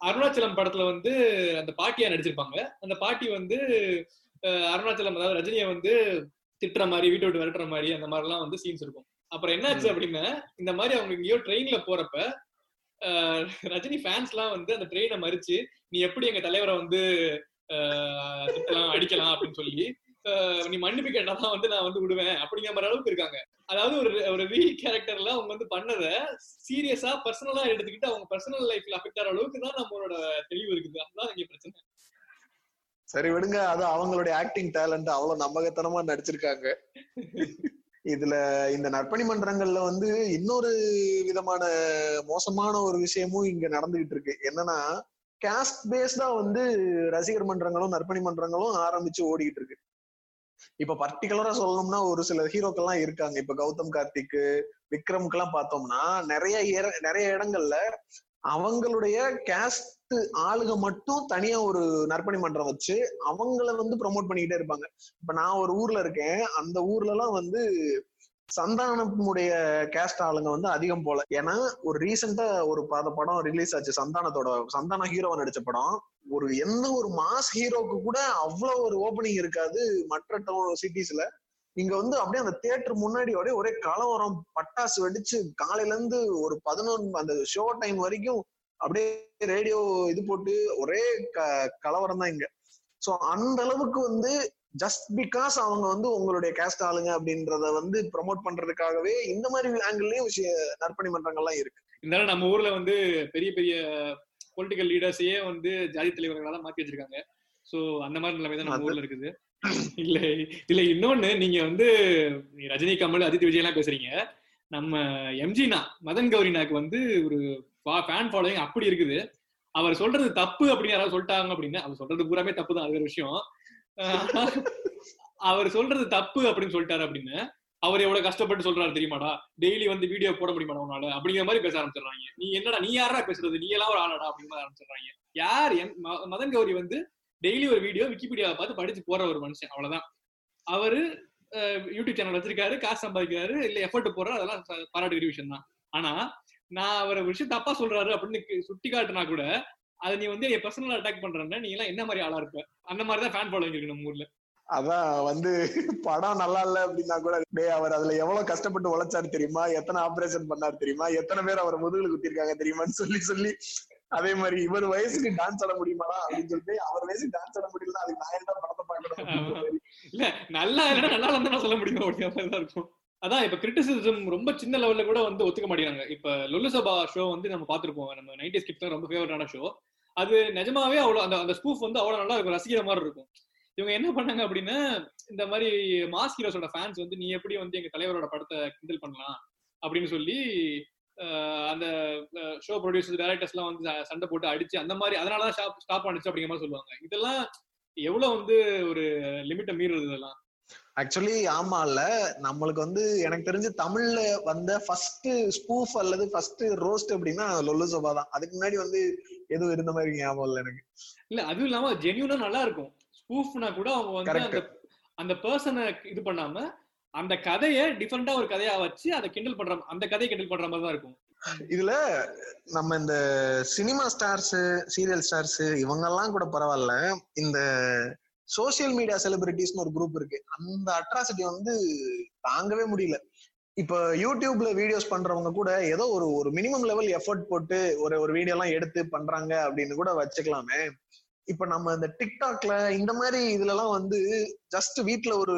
[SPEAKER 2] அருணாச்சலம் படத்துல வந்து அந்த பாட்டியா நடிச்சிருப்பாங்க. அந்த பாட்டி வந்து அருணாச்சலம் அதாவது ரஜினியை வந்து திட்டுற மாதிரி வீட்டை விட்டு விரட்டுற மாதிரி அந்த மாதிரி எல்லாம் வந்து சீன்ஸ் இருக்கும். அப்புறம் என்னாச்சு அப்படின்னா இந்த மாதிரி அவங்க எங்கேயோ ட்ரெயின்ல போறப்ப ரஜினி ஃபேன்ஸ் எல்லாம் வந்து அந்த ட்ரெயினை மறிச்சு நீ எப்படி எங்க தலைவரை வந்து திட்டலாம் அடிக்கலாம் அப்படின்னு சொல்லி நீ மன்னிப்பு கேட்டாதான் வந்து நான் வந்து விடுவேன் அப்படிங்கிற மாதிரி அளவுக்கு இருக்காங்க. அதாவது ஒரு ஒரு ரீல் கேரக்டர்ல அவங்க வந்து பண்ணத சீரியஸா பர்சனலா எடுத்துக்கிட்டு அவங்க பர்சனல் லைஃப்ல அஃபெக்ட் ஆகிற அளவுக்கு தான் நம்மளோட தெளிவு இருக்குது. அதுதான் இங்க பிரச்சனை.
[SPEAKER 1] சரி விடுங்க. அது அவங்களுடைய ஆக்டிங் டேலண்ட் அவ்வளவு நம்பகத்தனமா நடிச்சிருக்காங்க. இதுல இந்த நற்பணி மன்றங்கள்ல வந்து இன்னொரு விதமான மோசமான ஒரு விஷயமும் இங்க நடந்துகிட்டு இருக்கு. என்னன்னா காஸ்ட் பேஸ்டா வந்து ரசிகர் மன்றங்களும் நற்பணி மன்றங்களும் ஆரம்பிச்சு ஓடிக்கிட்டு இருக்கு. இப்ப பர்டிகுலரா சொல்லணும்னா ஒரு சில ஹீரோக்கள்லாம் இருக்காங்க. இப்ப கௌதம் கார்த்திக் விக்ரம்க்கு பார்த்தோம்னா நிறைய நிறைய இடங்கள்ல அவங்களுடைய கேஸ்ட் ஆளுக மட்டும் தனியா ஒரு நற்பணி மன்றம் வச்சு அவங்கள வந்து ப்ரோமோட் பண்ணிக்கிட்டே இருப்பாங்க. இப்ப நான் ஒரு ஊர்ல இருக்கேன். அந்த ஊர்ல எல்லாம் வந்து சந்தானமுடைய கேஸ்ட் ஆளுங்க வந்து அதிகம் போல. ஏன்னா ஒரு ரீசெண்டா ஒரு பாத படம் ரிலீஸ் ஆச்சு சந்தானத்தோட சந்தானம் ஹீரோவா நடிச்ச படம். ஒரு எந்த ஒரு மாஸ் ஹீரோக்கு கூட அவ்வளவு ஒரு ஓப்பனிங் இருக்காது மற்ற டவுன் சிட்டிஸ்ல இங்க வந்து அப்படியே அந்த தியேட்டர் முன்னாடி அப்படியே ஒரே கலவரம் பட்டாசு வெடிச்சு காலையில இருந்து ஒரு பதினொன்று அந்த ஷோ டைம் வரைக்கும் அப்படியே ரேடியோ இது போட்டு ஒரே க கலவரம் தான் இங்க. சோ அந்த அளவுக்கு வந்து ஜஸ்ட் பிகாஸ் அவங்க வந்து உங்களுடைய கேஸ்ட் ஆளுங்க அப்படின்றத வந்து ப்ரமோட் பண்றதுக்காகவே இந்த மாதிரி ஆங்கிள்லயும் விஷய நற்பணி மன்றங்கள்லாம் இருக்கு.
[SPEAKER 2] இருந்தாலும் நம்ம ஊர்ல வந்து பெரிய பெரிய பொலிட்டிக்கல் லீடர்ஸையே வந்து ஜாதி தலைவர்களா மாத்தி வச்சிருக்காங்க. சோ அந்த மாதிரி நிலைமை தான் நம்ம ஊர்ல இருக்குது. இல்ல இல்ல இன்னொன்னு நீங்க வந்து ரஜினி கமல் அஜித் விஜய் எல்லாம் பேசுறீங்க. நம்ம எம்ஜினா மதன் கௌரினாக்கு வந்து ஒரு ஃபேன் ஃபாலோயிங் அப்படி இருக்குது. அவர் சொல்றது தப்பு அப்படின்னு யாராவது சொல்லிட்டாங்க அப்படின்னா அவர் சொல்றது பூராமே தப்பு தான் அது ஒரு விஷயம். அவர் சொல்றது தப்பு அப்படின்னு சொல்லிட்டாரு அப்படின்னு. அவர் எவ்வளவு கஷ்டப்பட்டு சொல்றாரு தெரியுமாடா? டெய்லி வந்து வீடியோ போட முடியுமா உன்னால? அப்படிங்கிற மாதிரி பேச ஆரம்பிச்சிடுறாங்க. நீ என்னடா நீ யாரா பேசுறது? நீ எல்லாம் ஒரு ஆளாடா அப்படின்னு ஆரம்பிச்சிடுறாங்க. யார்? ம- மதன் கௌரி வந்து டெய்லி ஒரு வீடியோ விக்கிபீடியாவை பார்த்து படிச்சு போற ஒரு மனுஷன். அவ்வளவுதான். அவரு யூடியூப் சேனல் வச்சிருக்காரு காசு சம்பாதிக்கிறாரு இல்ல எஃபர்ட் போடுறாரு அதெல்லாம் பாராட்டுக்கிற விஷயம் தான் ஆனா நான் அவர் விஷயம் தப்பா சொல்றாரு அப்படின்னு சுட்டி காட்டுனா கூட அதை நீ வந்து என் பர்சனல் அட்டாக் பண்றேன்னா நீ எல்லாம் என்ன மாதிரி ஆளா இருப்ப? அந்த மாதிரி தான் ஃபேன் ஃபாலோவிங் இருக்கு நம்ம ஊர்ல.
[SPEAKER 1] அதான் வந்து படம் நல்லா இல்ல அப்படின்னா கூட டேய் அவர் அதுல எவ்வளவு கஷ்டப்பட்டு உழைச்சாரு தெரியுமா? எத்தனை ஆபரேஷன் பண்ணாரு தெரியுமா? எத்தனை பேர் அவர் முதுகுல குத்திருக்காங்க தெரியுமான்னு சொல்லி சொல்லி அதே மாதிரி இவர் வயசுக்கு டான்ஸ் ஆட முடியுமா அப்படின்னு சொல்லிட்டு அவர் வயசுக்கு டான்ஸ் ஆட முடியல அதுக்கு நான் என்ன படத்தை பார்க்கணும்
[SPEAKER 2] இல்ல நல்லா இல்லைன்னா நல்லா இருந்தா சொல்ல முடியுமா அப்படிங்கிற மாதிரி தான் இருக்கும். அதான் இப்ப கிரிட்டிசிசம் ரொம்ப சின்ன லெவல்ல கூட வந்து ஒத்துக்க மாட்டேங்கிறாங்க. இப்ப லொல்லுசபா ஷோ வந்து நம்ம பாத்திருப்போம் நம்ம நைன்டி ஸ்கிப் தான் ரொம்ப ஃபேவரட்டான ஷோ அது நிஜமாவே அவ்வளோ அந்த அந்த ஸ்பூஃப் வந்து அவ்வளோ நல்லா இருக்கும். ரசிக்கிற மாதிரி இருக்கும். இவங்க என்ன பண்ணாங்க அப்படின்னா இந்த மாதிரி மாஸ் ஹீரோஸோட ஃபேன்ஸ் வந்து நீ எப்படி வந்து எங்க தலைவரோட படத்தை கிண்டல் பண்ணலாம்? அப்படின்னு சொல்லி அந்த ஷோ ப்ரொடியூசர் டேரக்டர்ஸ் எல்லாம் வந்து சண்டை போட்டு அடிச்சு அந்த மாதிரி அதனாலதான் ஸ்டாப் ஸ்டாப் ஆனிச்சு அப்படிங்கிற மாதிரி சொல்லுவாங்க. இதெல்லாம் எவ்வளவு வந்து ஒரு லிமிட்டை மீறுறது இதெல்லாம்?
[SPEAKER 1] ஆக்சுவலி ஆமா இல்ல. நம்மளுக்கு வந்து எனக்கு தெரிஞ்சு தமிழ்ல வந்த ஃபர்ஸ்ட் ஸ்பூஃப் அல்லது ஃபர்ஸ்ட் ரோஸ்ட் அப்படின்னா லொல்லு சோபா தான். அதுக்கு முன்னாடி வந்து எதுவும் இருந்த மாதிரி ஞாபகம் இல்ல எனக்கு.
[SPEAKER 2] இல்ல அதுவும் இல்லாம ஜென்யூனா நல்லா இருக்கும் ஸ்பூஃப்னா கூட அவங்க வந்து அந்த அந்த பர்சனை இது பண்ணாம அந்த கதைய டிஃபரெண்டா ஒரு கதையா வச்சு அதை கிண்டல் பண்ற அந்த கதையை கிண்டல் பண்ற மாதிரி தான் இருக்கும்.
[SPEAKER 1] இதுல நம்ம இந்த சினிமா ஸ்டார்ஸ் சீரியல் ஸ்டார்ஸ் இவங்க எல்லாம் கூட பரவாயில்ல. இந்த சோசியல் மீடியா செலிபிரிட்டிஸ்னு ஒரு குரூப் இருக்கு. அந்த அட்ராசிட்டி வந்து தாங்கவே முடியல. இப்ப யூடியூப்ல வீடியோஸ் பண்றவங்க கூட ஏதோ ஒரு ஒரு மினிமம் லெவல் எஃபர்ட் போட்டு ஒரு ஒரு வீடியோ எல்லாம் எடுத்து பண்றாங்க அப்படின்னு கூட வச்சுக்கலாமே. இப்ப நம்ம இந்த டிக்டாக்ல இந்த மாதிரி இதுல எல்லாம் வந்து ஜஸ்ட் வீட்டுல ஒரு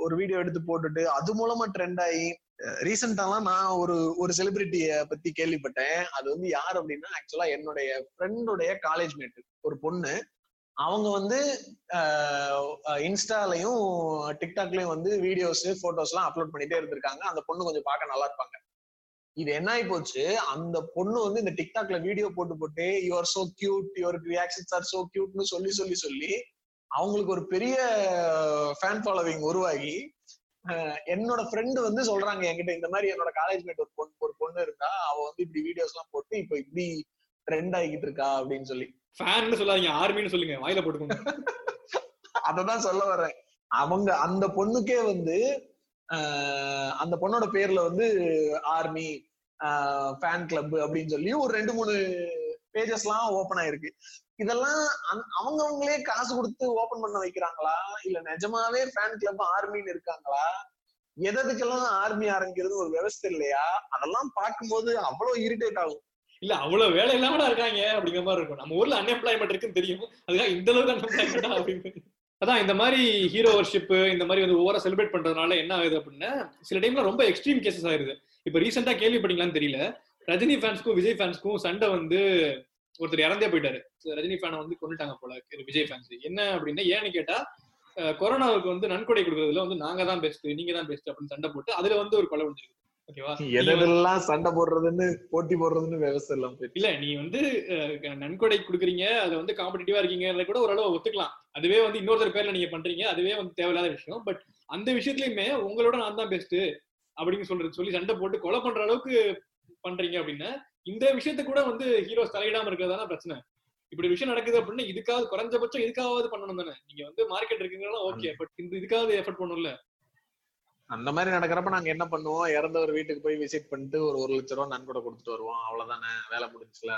[SPEAKER 1] ஒரு வீடியோ எடுத்து போட்டுட்டு அது மூலமா ட்ரெண்ட் ஆகி ரீசெண்டாலாம் நான் ஒரு ஒரு செலிபிரிட்டிய பத்தி கேள்விப்பட்டேன். அது வந்து யார் அப்படின்னா ஆக்சுவலா என்னுடைய ஃப்ரெண்டுடைய காலேஜ் மேட்டு ஒரு பொண்ணு. அவங்க வந்து இன்ஸ்டாலையும் டிக்டாக்லயும் வந்து வீடியோஸ் போட்டோஸ் எல்லாம் அப்லோட் பண்ணிட்டே இருந்திருக்காங்க. அந்த பொண்ணு கொஞ்சம் பார்க்க நல்லா இருப்பாங்க. இது என்ன ஆகி போச்சு? அந்த பொண்ணு வந்து இந்த டிக்டாக்ல வீடியோ போட்டு போட்டு your so cute your reactions are so கியூட்னு சொல்லி சொல்லி சொல்லி அவங்களுக்கு ஒரு பெரிய ஃபேன் ஃபாலோவிங் உருவாகி என்னோட ஃப்ரெண்டு வந்து சொல்றாங்க என்கிட்ட இந்த மாதிரி என்னோட காலேஜ் மேட் ஒரு பொண்ணு ஒரு பொண்ணு இருக்கா அவ வந்து இப்படி வீடியோஸ் எல்லாம் போட்டு இப்ப இப்படி ட்ரெண்ட் ஆகிட்டு இருக்கா அப்படின்னு சொல்லி.
[SPEAKER 2] ஃபேன்னு சொல்லாதீங்க ஆர்மின்னு சொல்லுங்க வாயில போட்டுக்கோங்க.
[SPEAKER 1] அததான் சொல்ல வர்றேன் அவங்க அந்த பொண்ணுக்கே வந்து அந்த பொண்ணோட பேர்ல வந்து ஆர்மி ஃபேன் கிளப் அப்படின்னு சொல்லி ஒரு ரெண்டு மூணு பேஜஸ் எல்லாம் ஓபன் ஆயிருக்கு. இதெல்லாம் அவங்கவுங்களே காசு கொடுத்து ஓபன் பண்ண வைக்கிறாங்களா? இல்ல நிஜமாவே ஃபேன் கிளப் ஆர்மின்னு இருக்காங்களா? எதற்கெல்லாம் ஆர்மி ஆரம்பிக்கிறது ஒரு விவசாய இல்லையா? அதெல்லாம் பார்க்கும்போது அவ்வளவு இரிட்டேட் ஆகும்.
[SPEAKER 2] இல்ல அவ்வளவு வேலை இல்லாம இருக்காங்க அப்படிங்கிற மாதிரி இருக்கும். நம்ம ஊர்ல அன்எம்ப்ளாய்மெண்ட் இருக்குன்னு தெரியும். அதுக்காக இந்த அளவுக்கு அன்எம்ப்ளாய்மெண்டா அப்படின்னு. அதான் இந்த மாதிரி ஹீரோ வர்ஷிப் இந்த மாதிரி வந்து ஓவரா செலிப்ரேட் பண்றதுனால என்ன ஆகுது அப்படின்னா சில டைம்ல ரொம்ப எக்ஸ்ட்ரீம் கேசஸ் ஆயிருது. இப்ப ரீசெண்டா கேள்விப்பட்டீங்களான்னு தெரியல. ரஜினி ஃபேன்ஸ்க்கும் விஜய் ஃபேன்ஸ்க்கும் சண்டை வந்து ஒருத்தர் இறந்தே போயிட்டாரு. ரஜினி ஃபேனை வந்து கொண்டுட்டாங்க போல விஜய் ஃபேன்ஸ் என்ன அப்படின்னா ஏன்னு கேட்டா கொரோனாவுக்கு வந்து நன்கொடை கொடுக்கறதுல வந்து நாங்க தான் பெஸ்ட் நீங்க தான் பெஸ்ட் அப்படின்னு சண்டை போட்டு அதுல வந்து ஒரு கொலை வந்துருக்கு
[SPEAKER 1] எதெல்லாம் சண்டை போடுறதுன்னு போட்டி போடுறதுன்னு விவசாயம் இல்லாம
[SPEAKER 2] இல்ல நீ வந்து நன்கொடை கொடுக்குறீங்க அதை வந்து காம்படிட்டிவா இருக்கீங்க கூட ஓரளவு ஒத்துக்கலாம். அதுவே வந்து இன்னொருத்தர் பேர்ல நீங்க பண்றீங்க அதுவே வந்து தேவையில்லாத விஷயம். பட் அந்த விஷயத்துலயுமே உங்களோட நான் தான் பெஸ்ட் அப்படின்னு சொல்றது சொல்லி சண்டை போட்டு கொலை பண்ற அளவுக்கு பண்றீங்க அப்படின்னா இந்த விஷயத்த கூட வந்து ஹீரோஸ் தலையிடாம இருக்கிறதான பிரச்சனை. இப்படி விஷயம் நடக்குது அப்படின்னா இதுக்காவது குறைஞ்சபட்சம் இதுக்காவது பண்ணணும் தானே. நீங்க வந்து மார்க்கெட் இருக்குங்கன்னா ஓகே பட் இந்த இதுக்காவது எஃபர்ட் பண்ணணும்ல.
[SPEAKER 1] அந்த மாதிரி நடக்கிறப்ப நாங்க என்ன பண்ணுவோம்? இறந்தவர் வீட்டுக்கு போய் விசிட் பண்ணிட்டு ஒரு ஒரு லட்ச ரூபா நன்கொடை கொடுத்துட்டு வருவோம். அவ்வளவுதானே? வேலை முடிஞ்சுல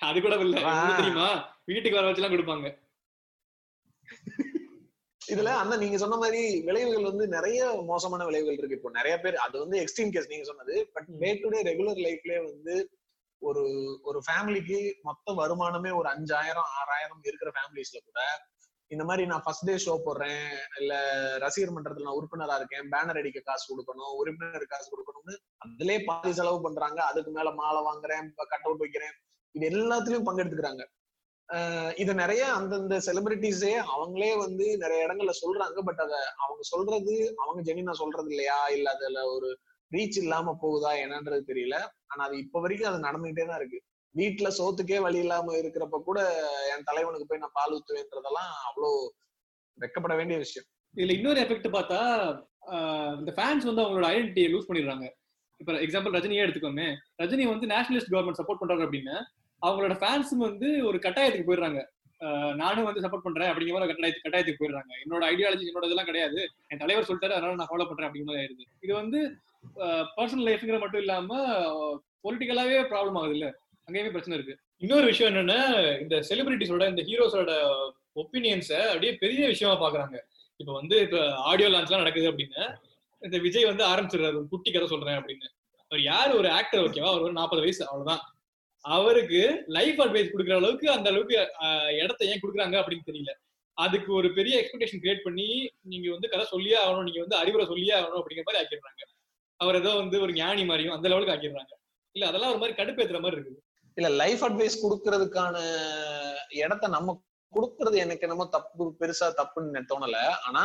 [SPEAKER 2] அது கூட இல்ல. தெரியுமா? வீட்டுக்கு வர வச்சுலாம் கொடுப்பாங்க.
[SPEAKER 1] இதுல அந்த நீங்க சொன்ன மாதிரி விளைவுகள் வந்து நிறைய மோசமான விளைவுகள் இருக்கு. இப்போ நிறைய பேர் அது வந்து எக்ஸ்ட்ரீம் கேஸ் நீங்க சொன்னது. But day to day regular லைஃப்லயே வந்து ஒரு ஒரு ஃபேமிலிக்கு மொத்த வருமானமே ஒரு அஞ்சாயிரம் ஆறாயிரம் இருக்கிற ஃபேமிலிஸ்ல கூட இந்த மாதிரி நான் ஃபர்ஸ்ட் டே ஷோ போடுறேன் இல்ல ரசிகர் மன்றத்துல நான் உறுப்பினரா இருக்கேன் பேனர் அடிக்க காசு கொடுக்கணும் உறுப்பினர் காசு கொடுக்கணும்னு அதுலயே பாதி செலவு பண்றாங்க. அதுக்கு மேல மாலை வாங்குறேன் கட் அவுட் வைக்கிறேன். இது எல்லாத்துலயும் பங்கெடுத்துக்கிறாங்க. இத நிறைய அந்தந்த செலிபிரிட்டிஸே அவங்களே வந்து நிறைய இடங்கள்ல சொல்றாங்க. பட் அத அவங்க சொல்றது அவங்க ஜெனினா சொல்றது இல்லையா? இல்ல அதுல ஒரு ரீச் இல்லாம போகுதா? என்னன்றது தெரியல. ஆனா அது இப்ப வரைக்கும் அது நடந்துகிட்டே தான் இருக்கு. வீட்டுல சோத்துக்கே வழி இல்லாம இருக்கிறப்ப கூட என் தலைவனுக்கு போய் நான் பால் ஊத்துவேன்றதெல்லாம் அவ்வளோ வெக்கப்பட வேண்டிய விஷயம்.
[SPEAKER 2] இதுல இன்னொரு எஃபெக்ட் பார்த்தா இந்த ஃபேன்ஸ் வந்து அவங்களோட ஐடென்டிட்டியை லூஸ் பண்ணிடுறாங்க. இப்ப எக்ஸாம்பிள் ரஜினியே எடுத்துக்கோமே. ரஜினி வந்து நேஷனலிஸ்ட் கவர்மெண்ட் சப்போர்ட் பண்றாரு அப்படின்னா அவங்களோட ஃபேன்ஸுங்க வந்து ஒரு கட்டாயத்துக்கு போயிடுறாங்க. நானும் வந்து சப்போர்ட் பண்றேன் அப்படிங்கிற மாதிரி கட்டாயத்து கட்டாயத்துக்கு போயிடுறாங்க. என்னோட ஐடியாலஜி என்னோட இதெல்லாம் கிடையாது. என் தலைவர் சொல்லிட்டாரு அதனால நான் ஃபாலோ பண்றேன் அப்படிங்கிற மாதிரி ஆயிருது இது வந்து பர்சனல் லைஃப்ங்கிற மட்டும் இல்லாம பொலிட்டிக்கலாவே ப்ராப்ளம் ஆகுது இல்ல அங்கேயுமே பிரச்சனை இருக்கு. இன்னொரு விஷயம் என்னன்னா இந்த செலிபிரிட்டிஸோட இந்த ஹீரோஸோட ஒப்பீனியன்ஸை அப்படியே பெரிய விஷயமா பாக்குறாங்க. இப்ப வந்து இப்ப ஆடியோ லான்ச்லாம் நடக்குது அப்படின்னு இந்த விஜய் வந்து ஆரம்பிச்சிடுறாரு குட்டி கதை சொல்றேன் அப்படின்னு. அவர் யார்? ஒரு ஆக்டர் ஓகேவா அவர் ஒரு நாற்பது வயசு அவ்வளவுதான். அவருக்கு லைஃப் அட்வைஸ் கொடுக்குற அளவுக்கு அந்த அளவுக்கு இடத்த ஏன் கொடுக்குறாங்க அப்படின்னு தெரியல. அதுக்கு ஒரு பெரிய எக்ஸ்பெக்டேஷன் கிரியேட் பண்ணி நீங்க வந்து கதை சொல்லியே ஆகணும் நீங்க வந்து அறிவுரை சொல்லியே ஆகணும் அப்படிங்கிற மாதிரி ஆக்கிடுறாங்க. அவர் ஏதோ வந்து ஒரு ஞானி மாதிரியும் அந்த லெவலுக்கு ஆக்கிடுறாங்க. இல்ல அதெல்லாம் ஒரு மாதிரி கடுப்பேத்துற மாதிரி இருக்குது.
[SPEAKER 1] இல்ல லைஃப் அட்வைஸ் கொடுக்கறதுக்கான இடத்த நம்ம கொடுக்கறது எனக்கு என்னமோ தப்பு பெருசா தப்புன்னு தோணல. ஆனா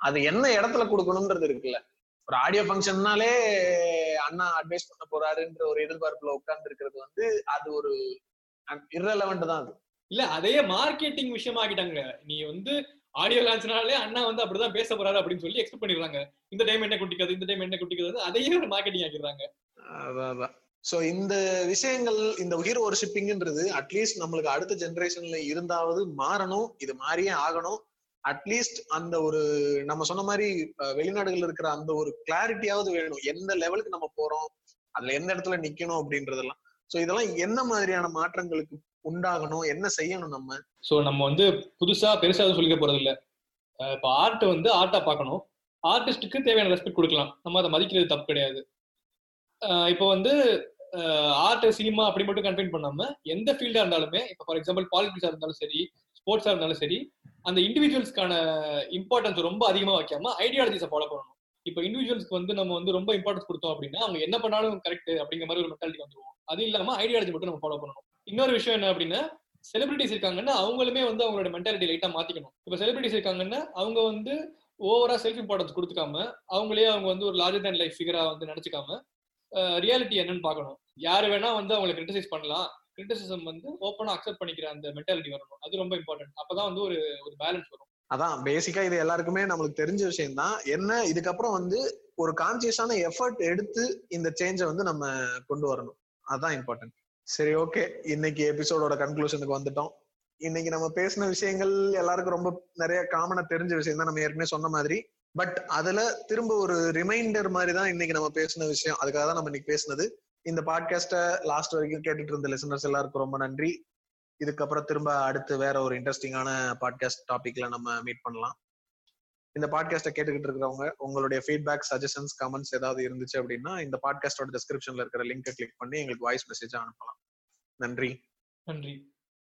[SPEAKER 1] அது என்ன இடத்துல கொடுக்கணும்ன்றது இருக்குல்ல. ஒரு ஆடியோ ஃபங்க்ஷன்னாலே அண்ணா அட்வைஸ் பண்ண போறாருன்ற ஒரு எதிர்பார்ப்புல உட்கார்ந்து இருக்கிறது வந்து அது ஒரு இரலவெண்ட் தான் அது.
[SPEAKER 2] இல்ல அதையே மார்க்கெட்டிங் விஷயமா ஆக்கிட்டாங்க நீ வந்து ஆடியோ லான்ச்னாலே அண்ணா வந்து அப்படிதான் பேச போறாரு அப்படின்னு சொல்லி எக்ஸ்பெக்ட் பண்ணிடுறாங்க. இந்த டைம் என்ன குட்டிக்காது இந்த டைம் என்ன குட்டிக்காது அதையே ஒரு மார்க்கெட்டிங் ஆக்கிடுறாங்க.
[SPEAKER 1] அதான். ஸோ சோ இந்த விஷயங்கள் இந்த ஹீரோ ஷிப்பிங்ன்றது அட்லீஸ்ட் நம்மளுக்கு அடுத்த ஜென்ரேஷன்ல இருந்தாவது மாறணும் இது மாறியே ஆகணும். அட்லீஸ்ட் அந்த ஒரு நம்ம சொன்ன மாதிரி வெளிநாடுகள் இருக்கிற அந்த ஒரு கிளாரிட்டியாவது வேணும். எந்த லெவலுக்கு நம்ம போறோம் அதுல எந்த இடத்துல நிக்கணும் அப்படின்றதெல்லாம். சோ இதெல்லாம் என்ன மாதிரியான மாற்றங்களுக்கு உண்டாகணும் என்ன செய்யணும் நம்ம?
[SPEAKER 2] சோ நம்ம வந்து புதுசா பெருசா சொல்லிக்க போறது இல்ல. இப்ப ஆர்ட் வந்து ஆர்ட்டா பார்க்கணும். ஆர்டிஸ்டுக்கு தேவையான ரெஸ்பெக்ட் கொடுக்கலாம். நம்ம அதை மதிக்கிறது தப்பு கிடையாது. இப்போ வந்து ஆர்ட் சினிமா அப்படி மட்டும் கன்ஃபைன் பண்ணாம எந்த ஃபீல்டா இருந்தாலுமே இப்போ ஃபார் எக்ஸாம்பிள் பாலிடிக்ஸா இருந்தாலும் சரி ஸ்போர்ட்ஸா இருந்தாலும் சரி அந்த இண்டிவிஜுவல்ஸ்க்கான இம்பார்ட்டன்ஸ் ரொம்ப அதிகமா வைக்காம ஐடியாலஜிஸை ஃபாலோ பண்ணணும். இப்போ இண்டிவிஜுவல்ஸ்க்கு வந்து நம்ம வந்து ரொம்ப இம்பார்ட்டன்ஸ் கொடுத்தோம் அப்படின்னா அவங்க என்ன பண்ணாலும் கரெக்ட் அப்படிங்கிற மாதிரி ஒரு மென்டாலிட்டி வந்துருவோம் அது இல்லாம ஐடியாலஜி மட்டும் நம்ம ஃபாலோ பண்ணணும். இன்னொரு விஷயம் என்ன அப்படின்னா செலிபிரிட்டிஸ் இருக்காங்கன்னா அவங்களுமே வந்து அவங்களோட மென்டாலிட்டி லைட்டா மாத்திக்கணும். இப்போ செலிபிரிட்டிஸ் இருக்காங்கன்னா அவங்க வந்து ஓவரா செல்ஃப் இம்பார்ட்டன்ஸ் கொடுத்துக்காம அவங்களே அவங்க வந்து ஒரு லார்ஜர் தேன் லைஃப் ஃபிகரா வந்து நினைச்சுக்காம ரியாலிட்டி என்னன்னு பார்க்கணும். யார் வேணா வந்து அவங்களை கிரிட்டிசைஸ் பண்ணலாம். கிரிட்டிசிசம் வந்து ஓப்பனா அக்செப்ட் பண்ணிக்கிற அந்த மென்டாலிட்டி வரணும். அது ரொம்ப இம்பார்ட்டன்ட் அப்பதான் வந்து ஒரு ஒரு பேலன்ஸ் வரும்.
[SPEAKER 1] அதான் பேசிக்கா இது எல்லாருக்குமே நம்மளுக்கு தெரிஞ்ச விஷயம் தான் என்ன இதுக்கப்புறம் வந்து ஒரு கான்சியஸான எஃபர்ட் எடுத்து இந்த சேஞ்சை வந்து நம்ம கொண்டு வரணும். அதான் இம்பார்ட்டன்ட் சரி ஓகே இன்னைக்கு எபிசோடோட கன்க்ளூஷனுக்கு வந்துட்டோம். இன்னைக்கு நம்ம பேசின விஷயங்கள் எல்லாருக்கும் ரொம்ப நிறைய காமனா தெரிஞ்ச விஷயம் தான் நம்ம ஏற்கனவே சொன்ன மாதிரி பட் அதுல திரும்ப ஒரு ரிமைண்டர் மாதிரி தான் இன்னைக்கு நம்ம பேசின விஷயம். அதுக்காக தான் நம்ம இன்னைக்கு பேசினது. இந்த பாட்காஸ்ட லாஸ்ட் வரைக்கும் கேட்டுட்டு இருந்த லிசனர்ஸ் எல்லாருக்கும் ரொம்ப நன்றி. இதுக்கப்புறம் திரும்ப அடுத்து வேற ஒரு இன்ட்ரெஸ்டிங்கான பாட்காஸ்ட் டாபிக்ல நம்ம மீட் பண்ணலாம். இந்த பாட்காஸ்ட்டை கேட்டுக்கிட்டு இருக்கிறவங்க உங்களுடைய ஃபீட்பேக் சஜஷன்ஸ் கமெண்ட்ஸ் ஏதாவது இருந்துச்சு அப்படின்னா இந்த பாட்காஸ்டோட டிஸ்கிரிப்ஷன்ல இருக்கிற லிங்கை கிளிக் பண்ணி எங்களுக்கு வாய்ஸ் மெசேஜ் அனுப்பலாம். நன்றி.
[SPEAKER 2] நன்றி.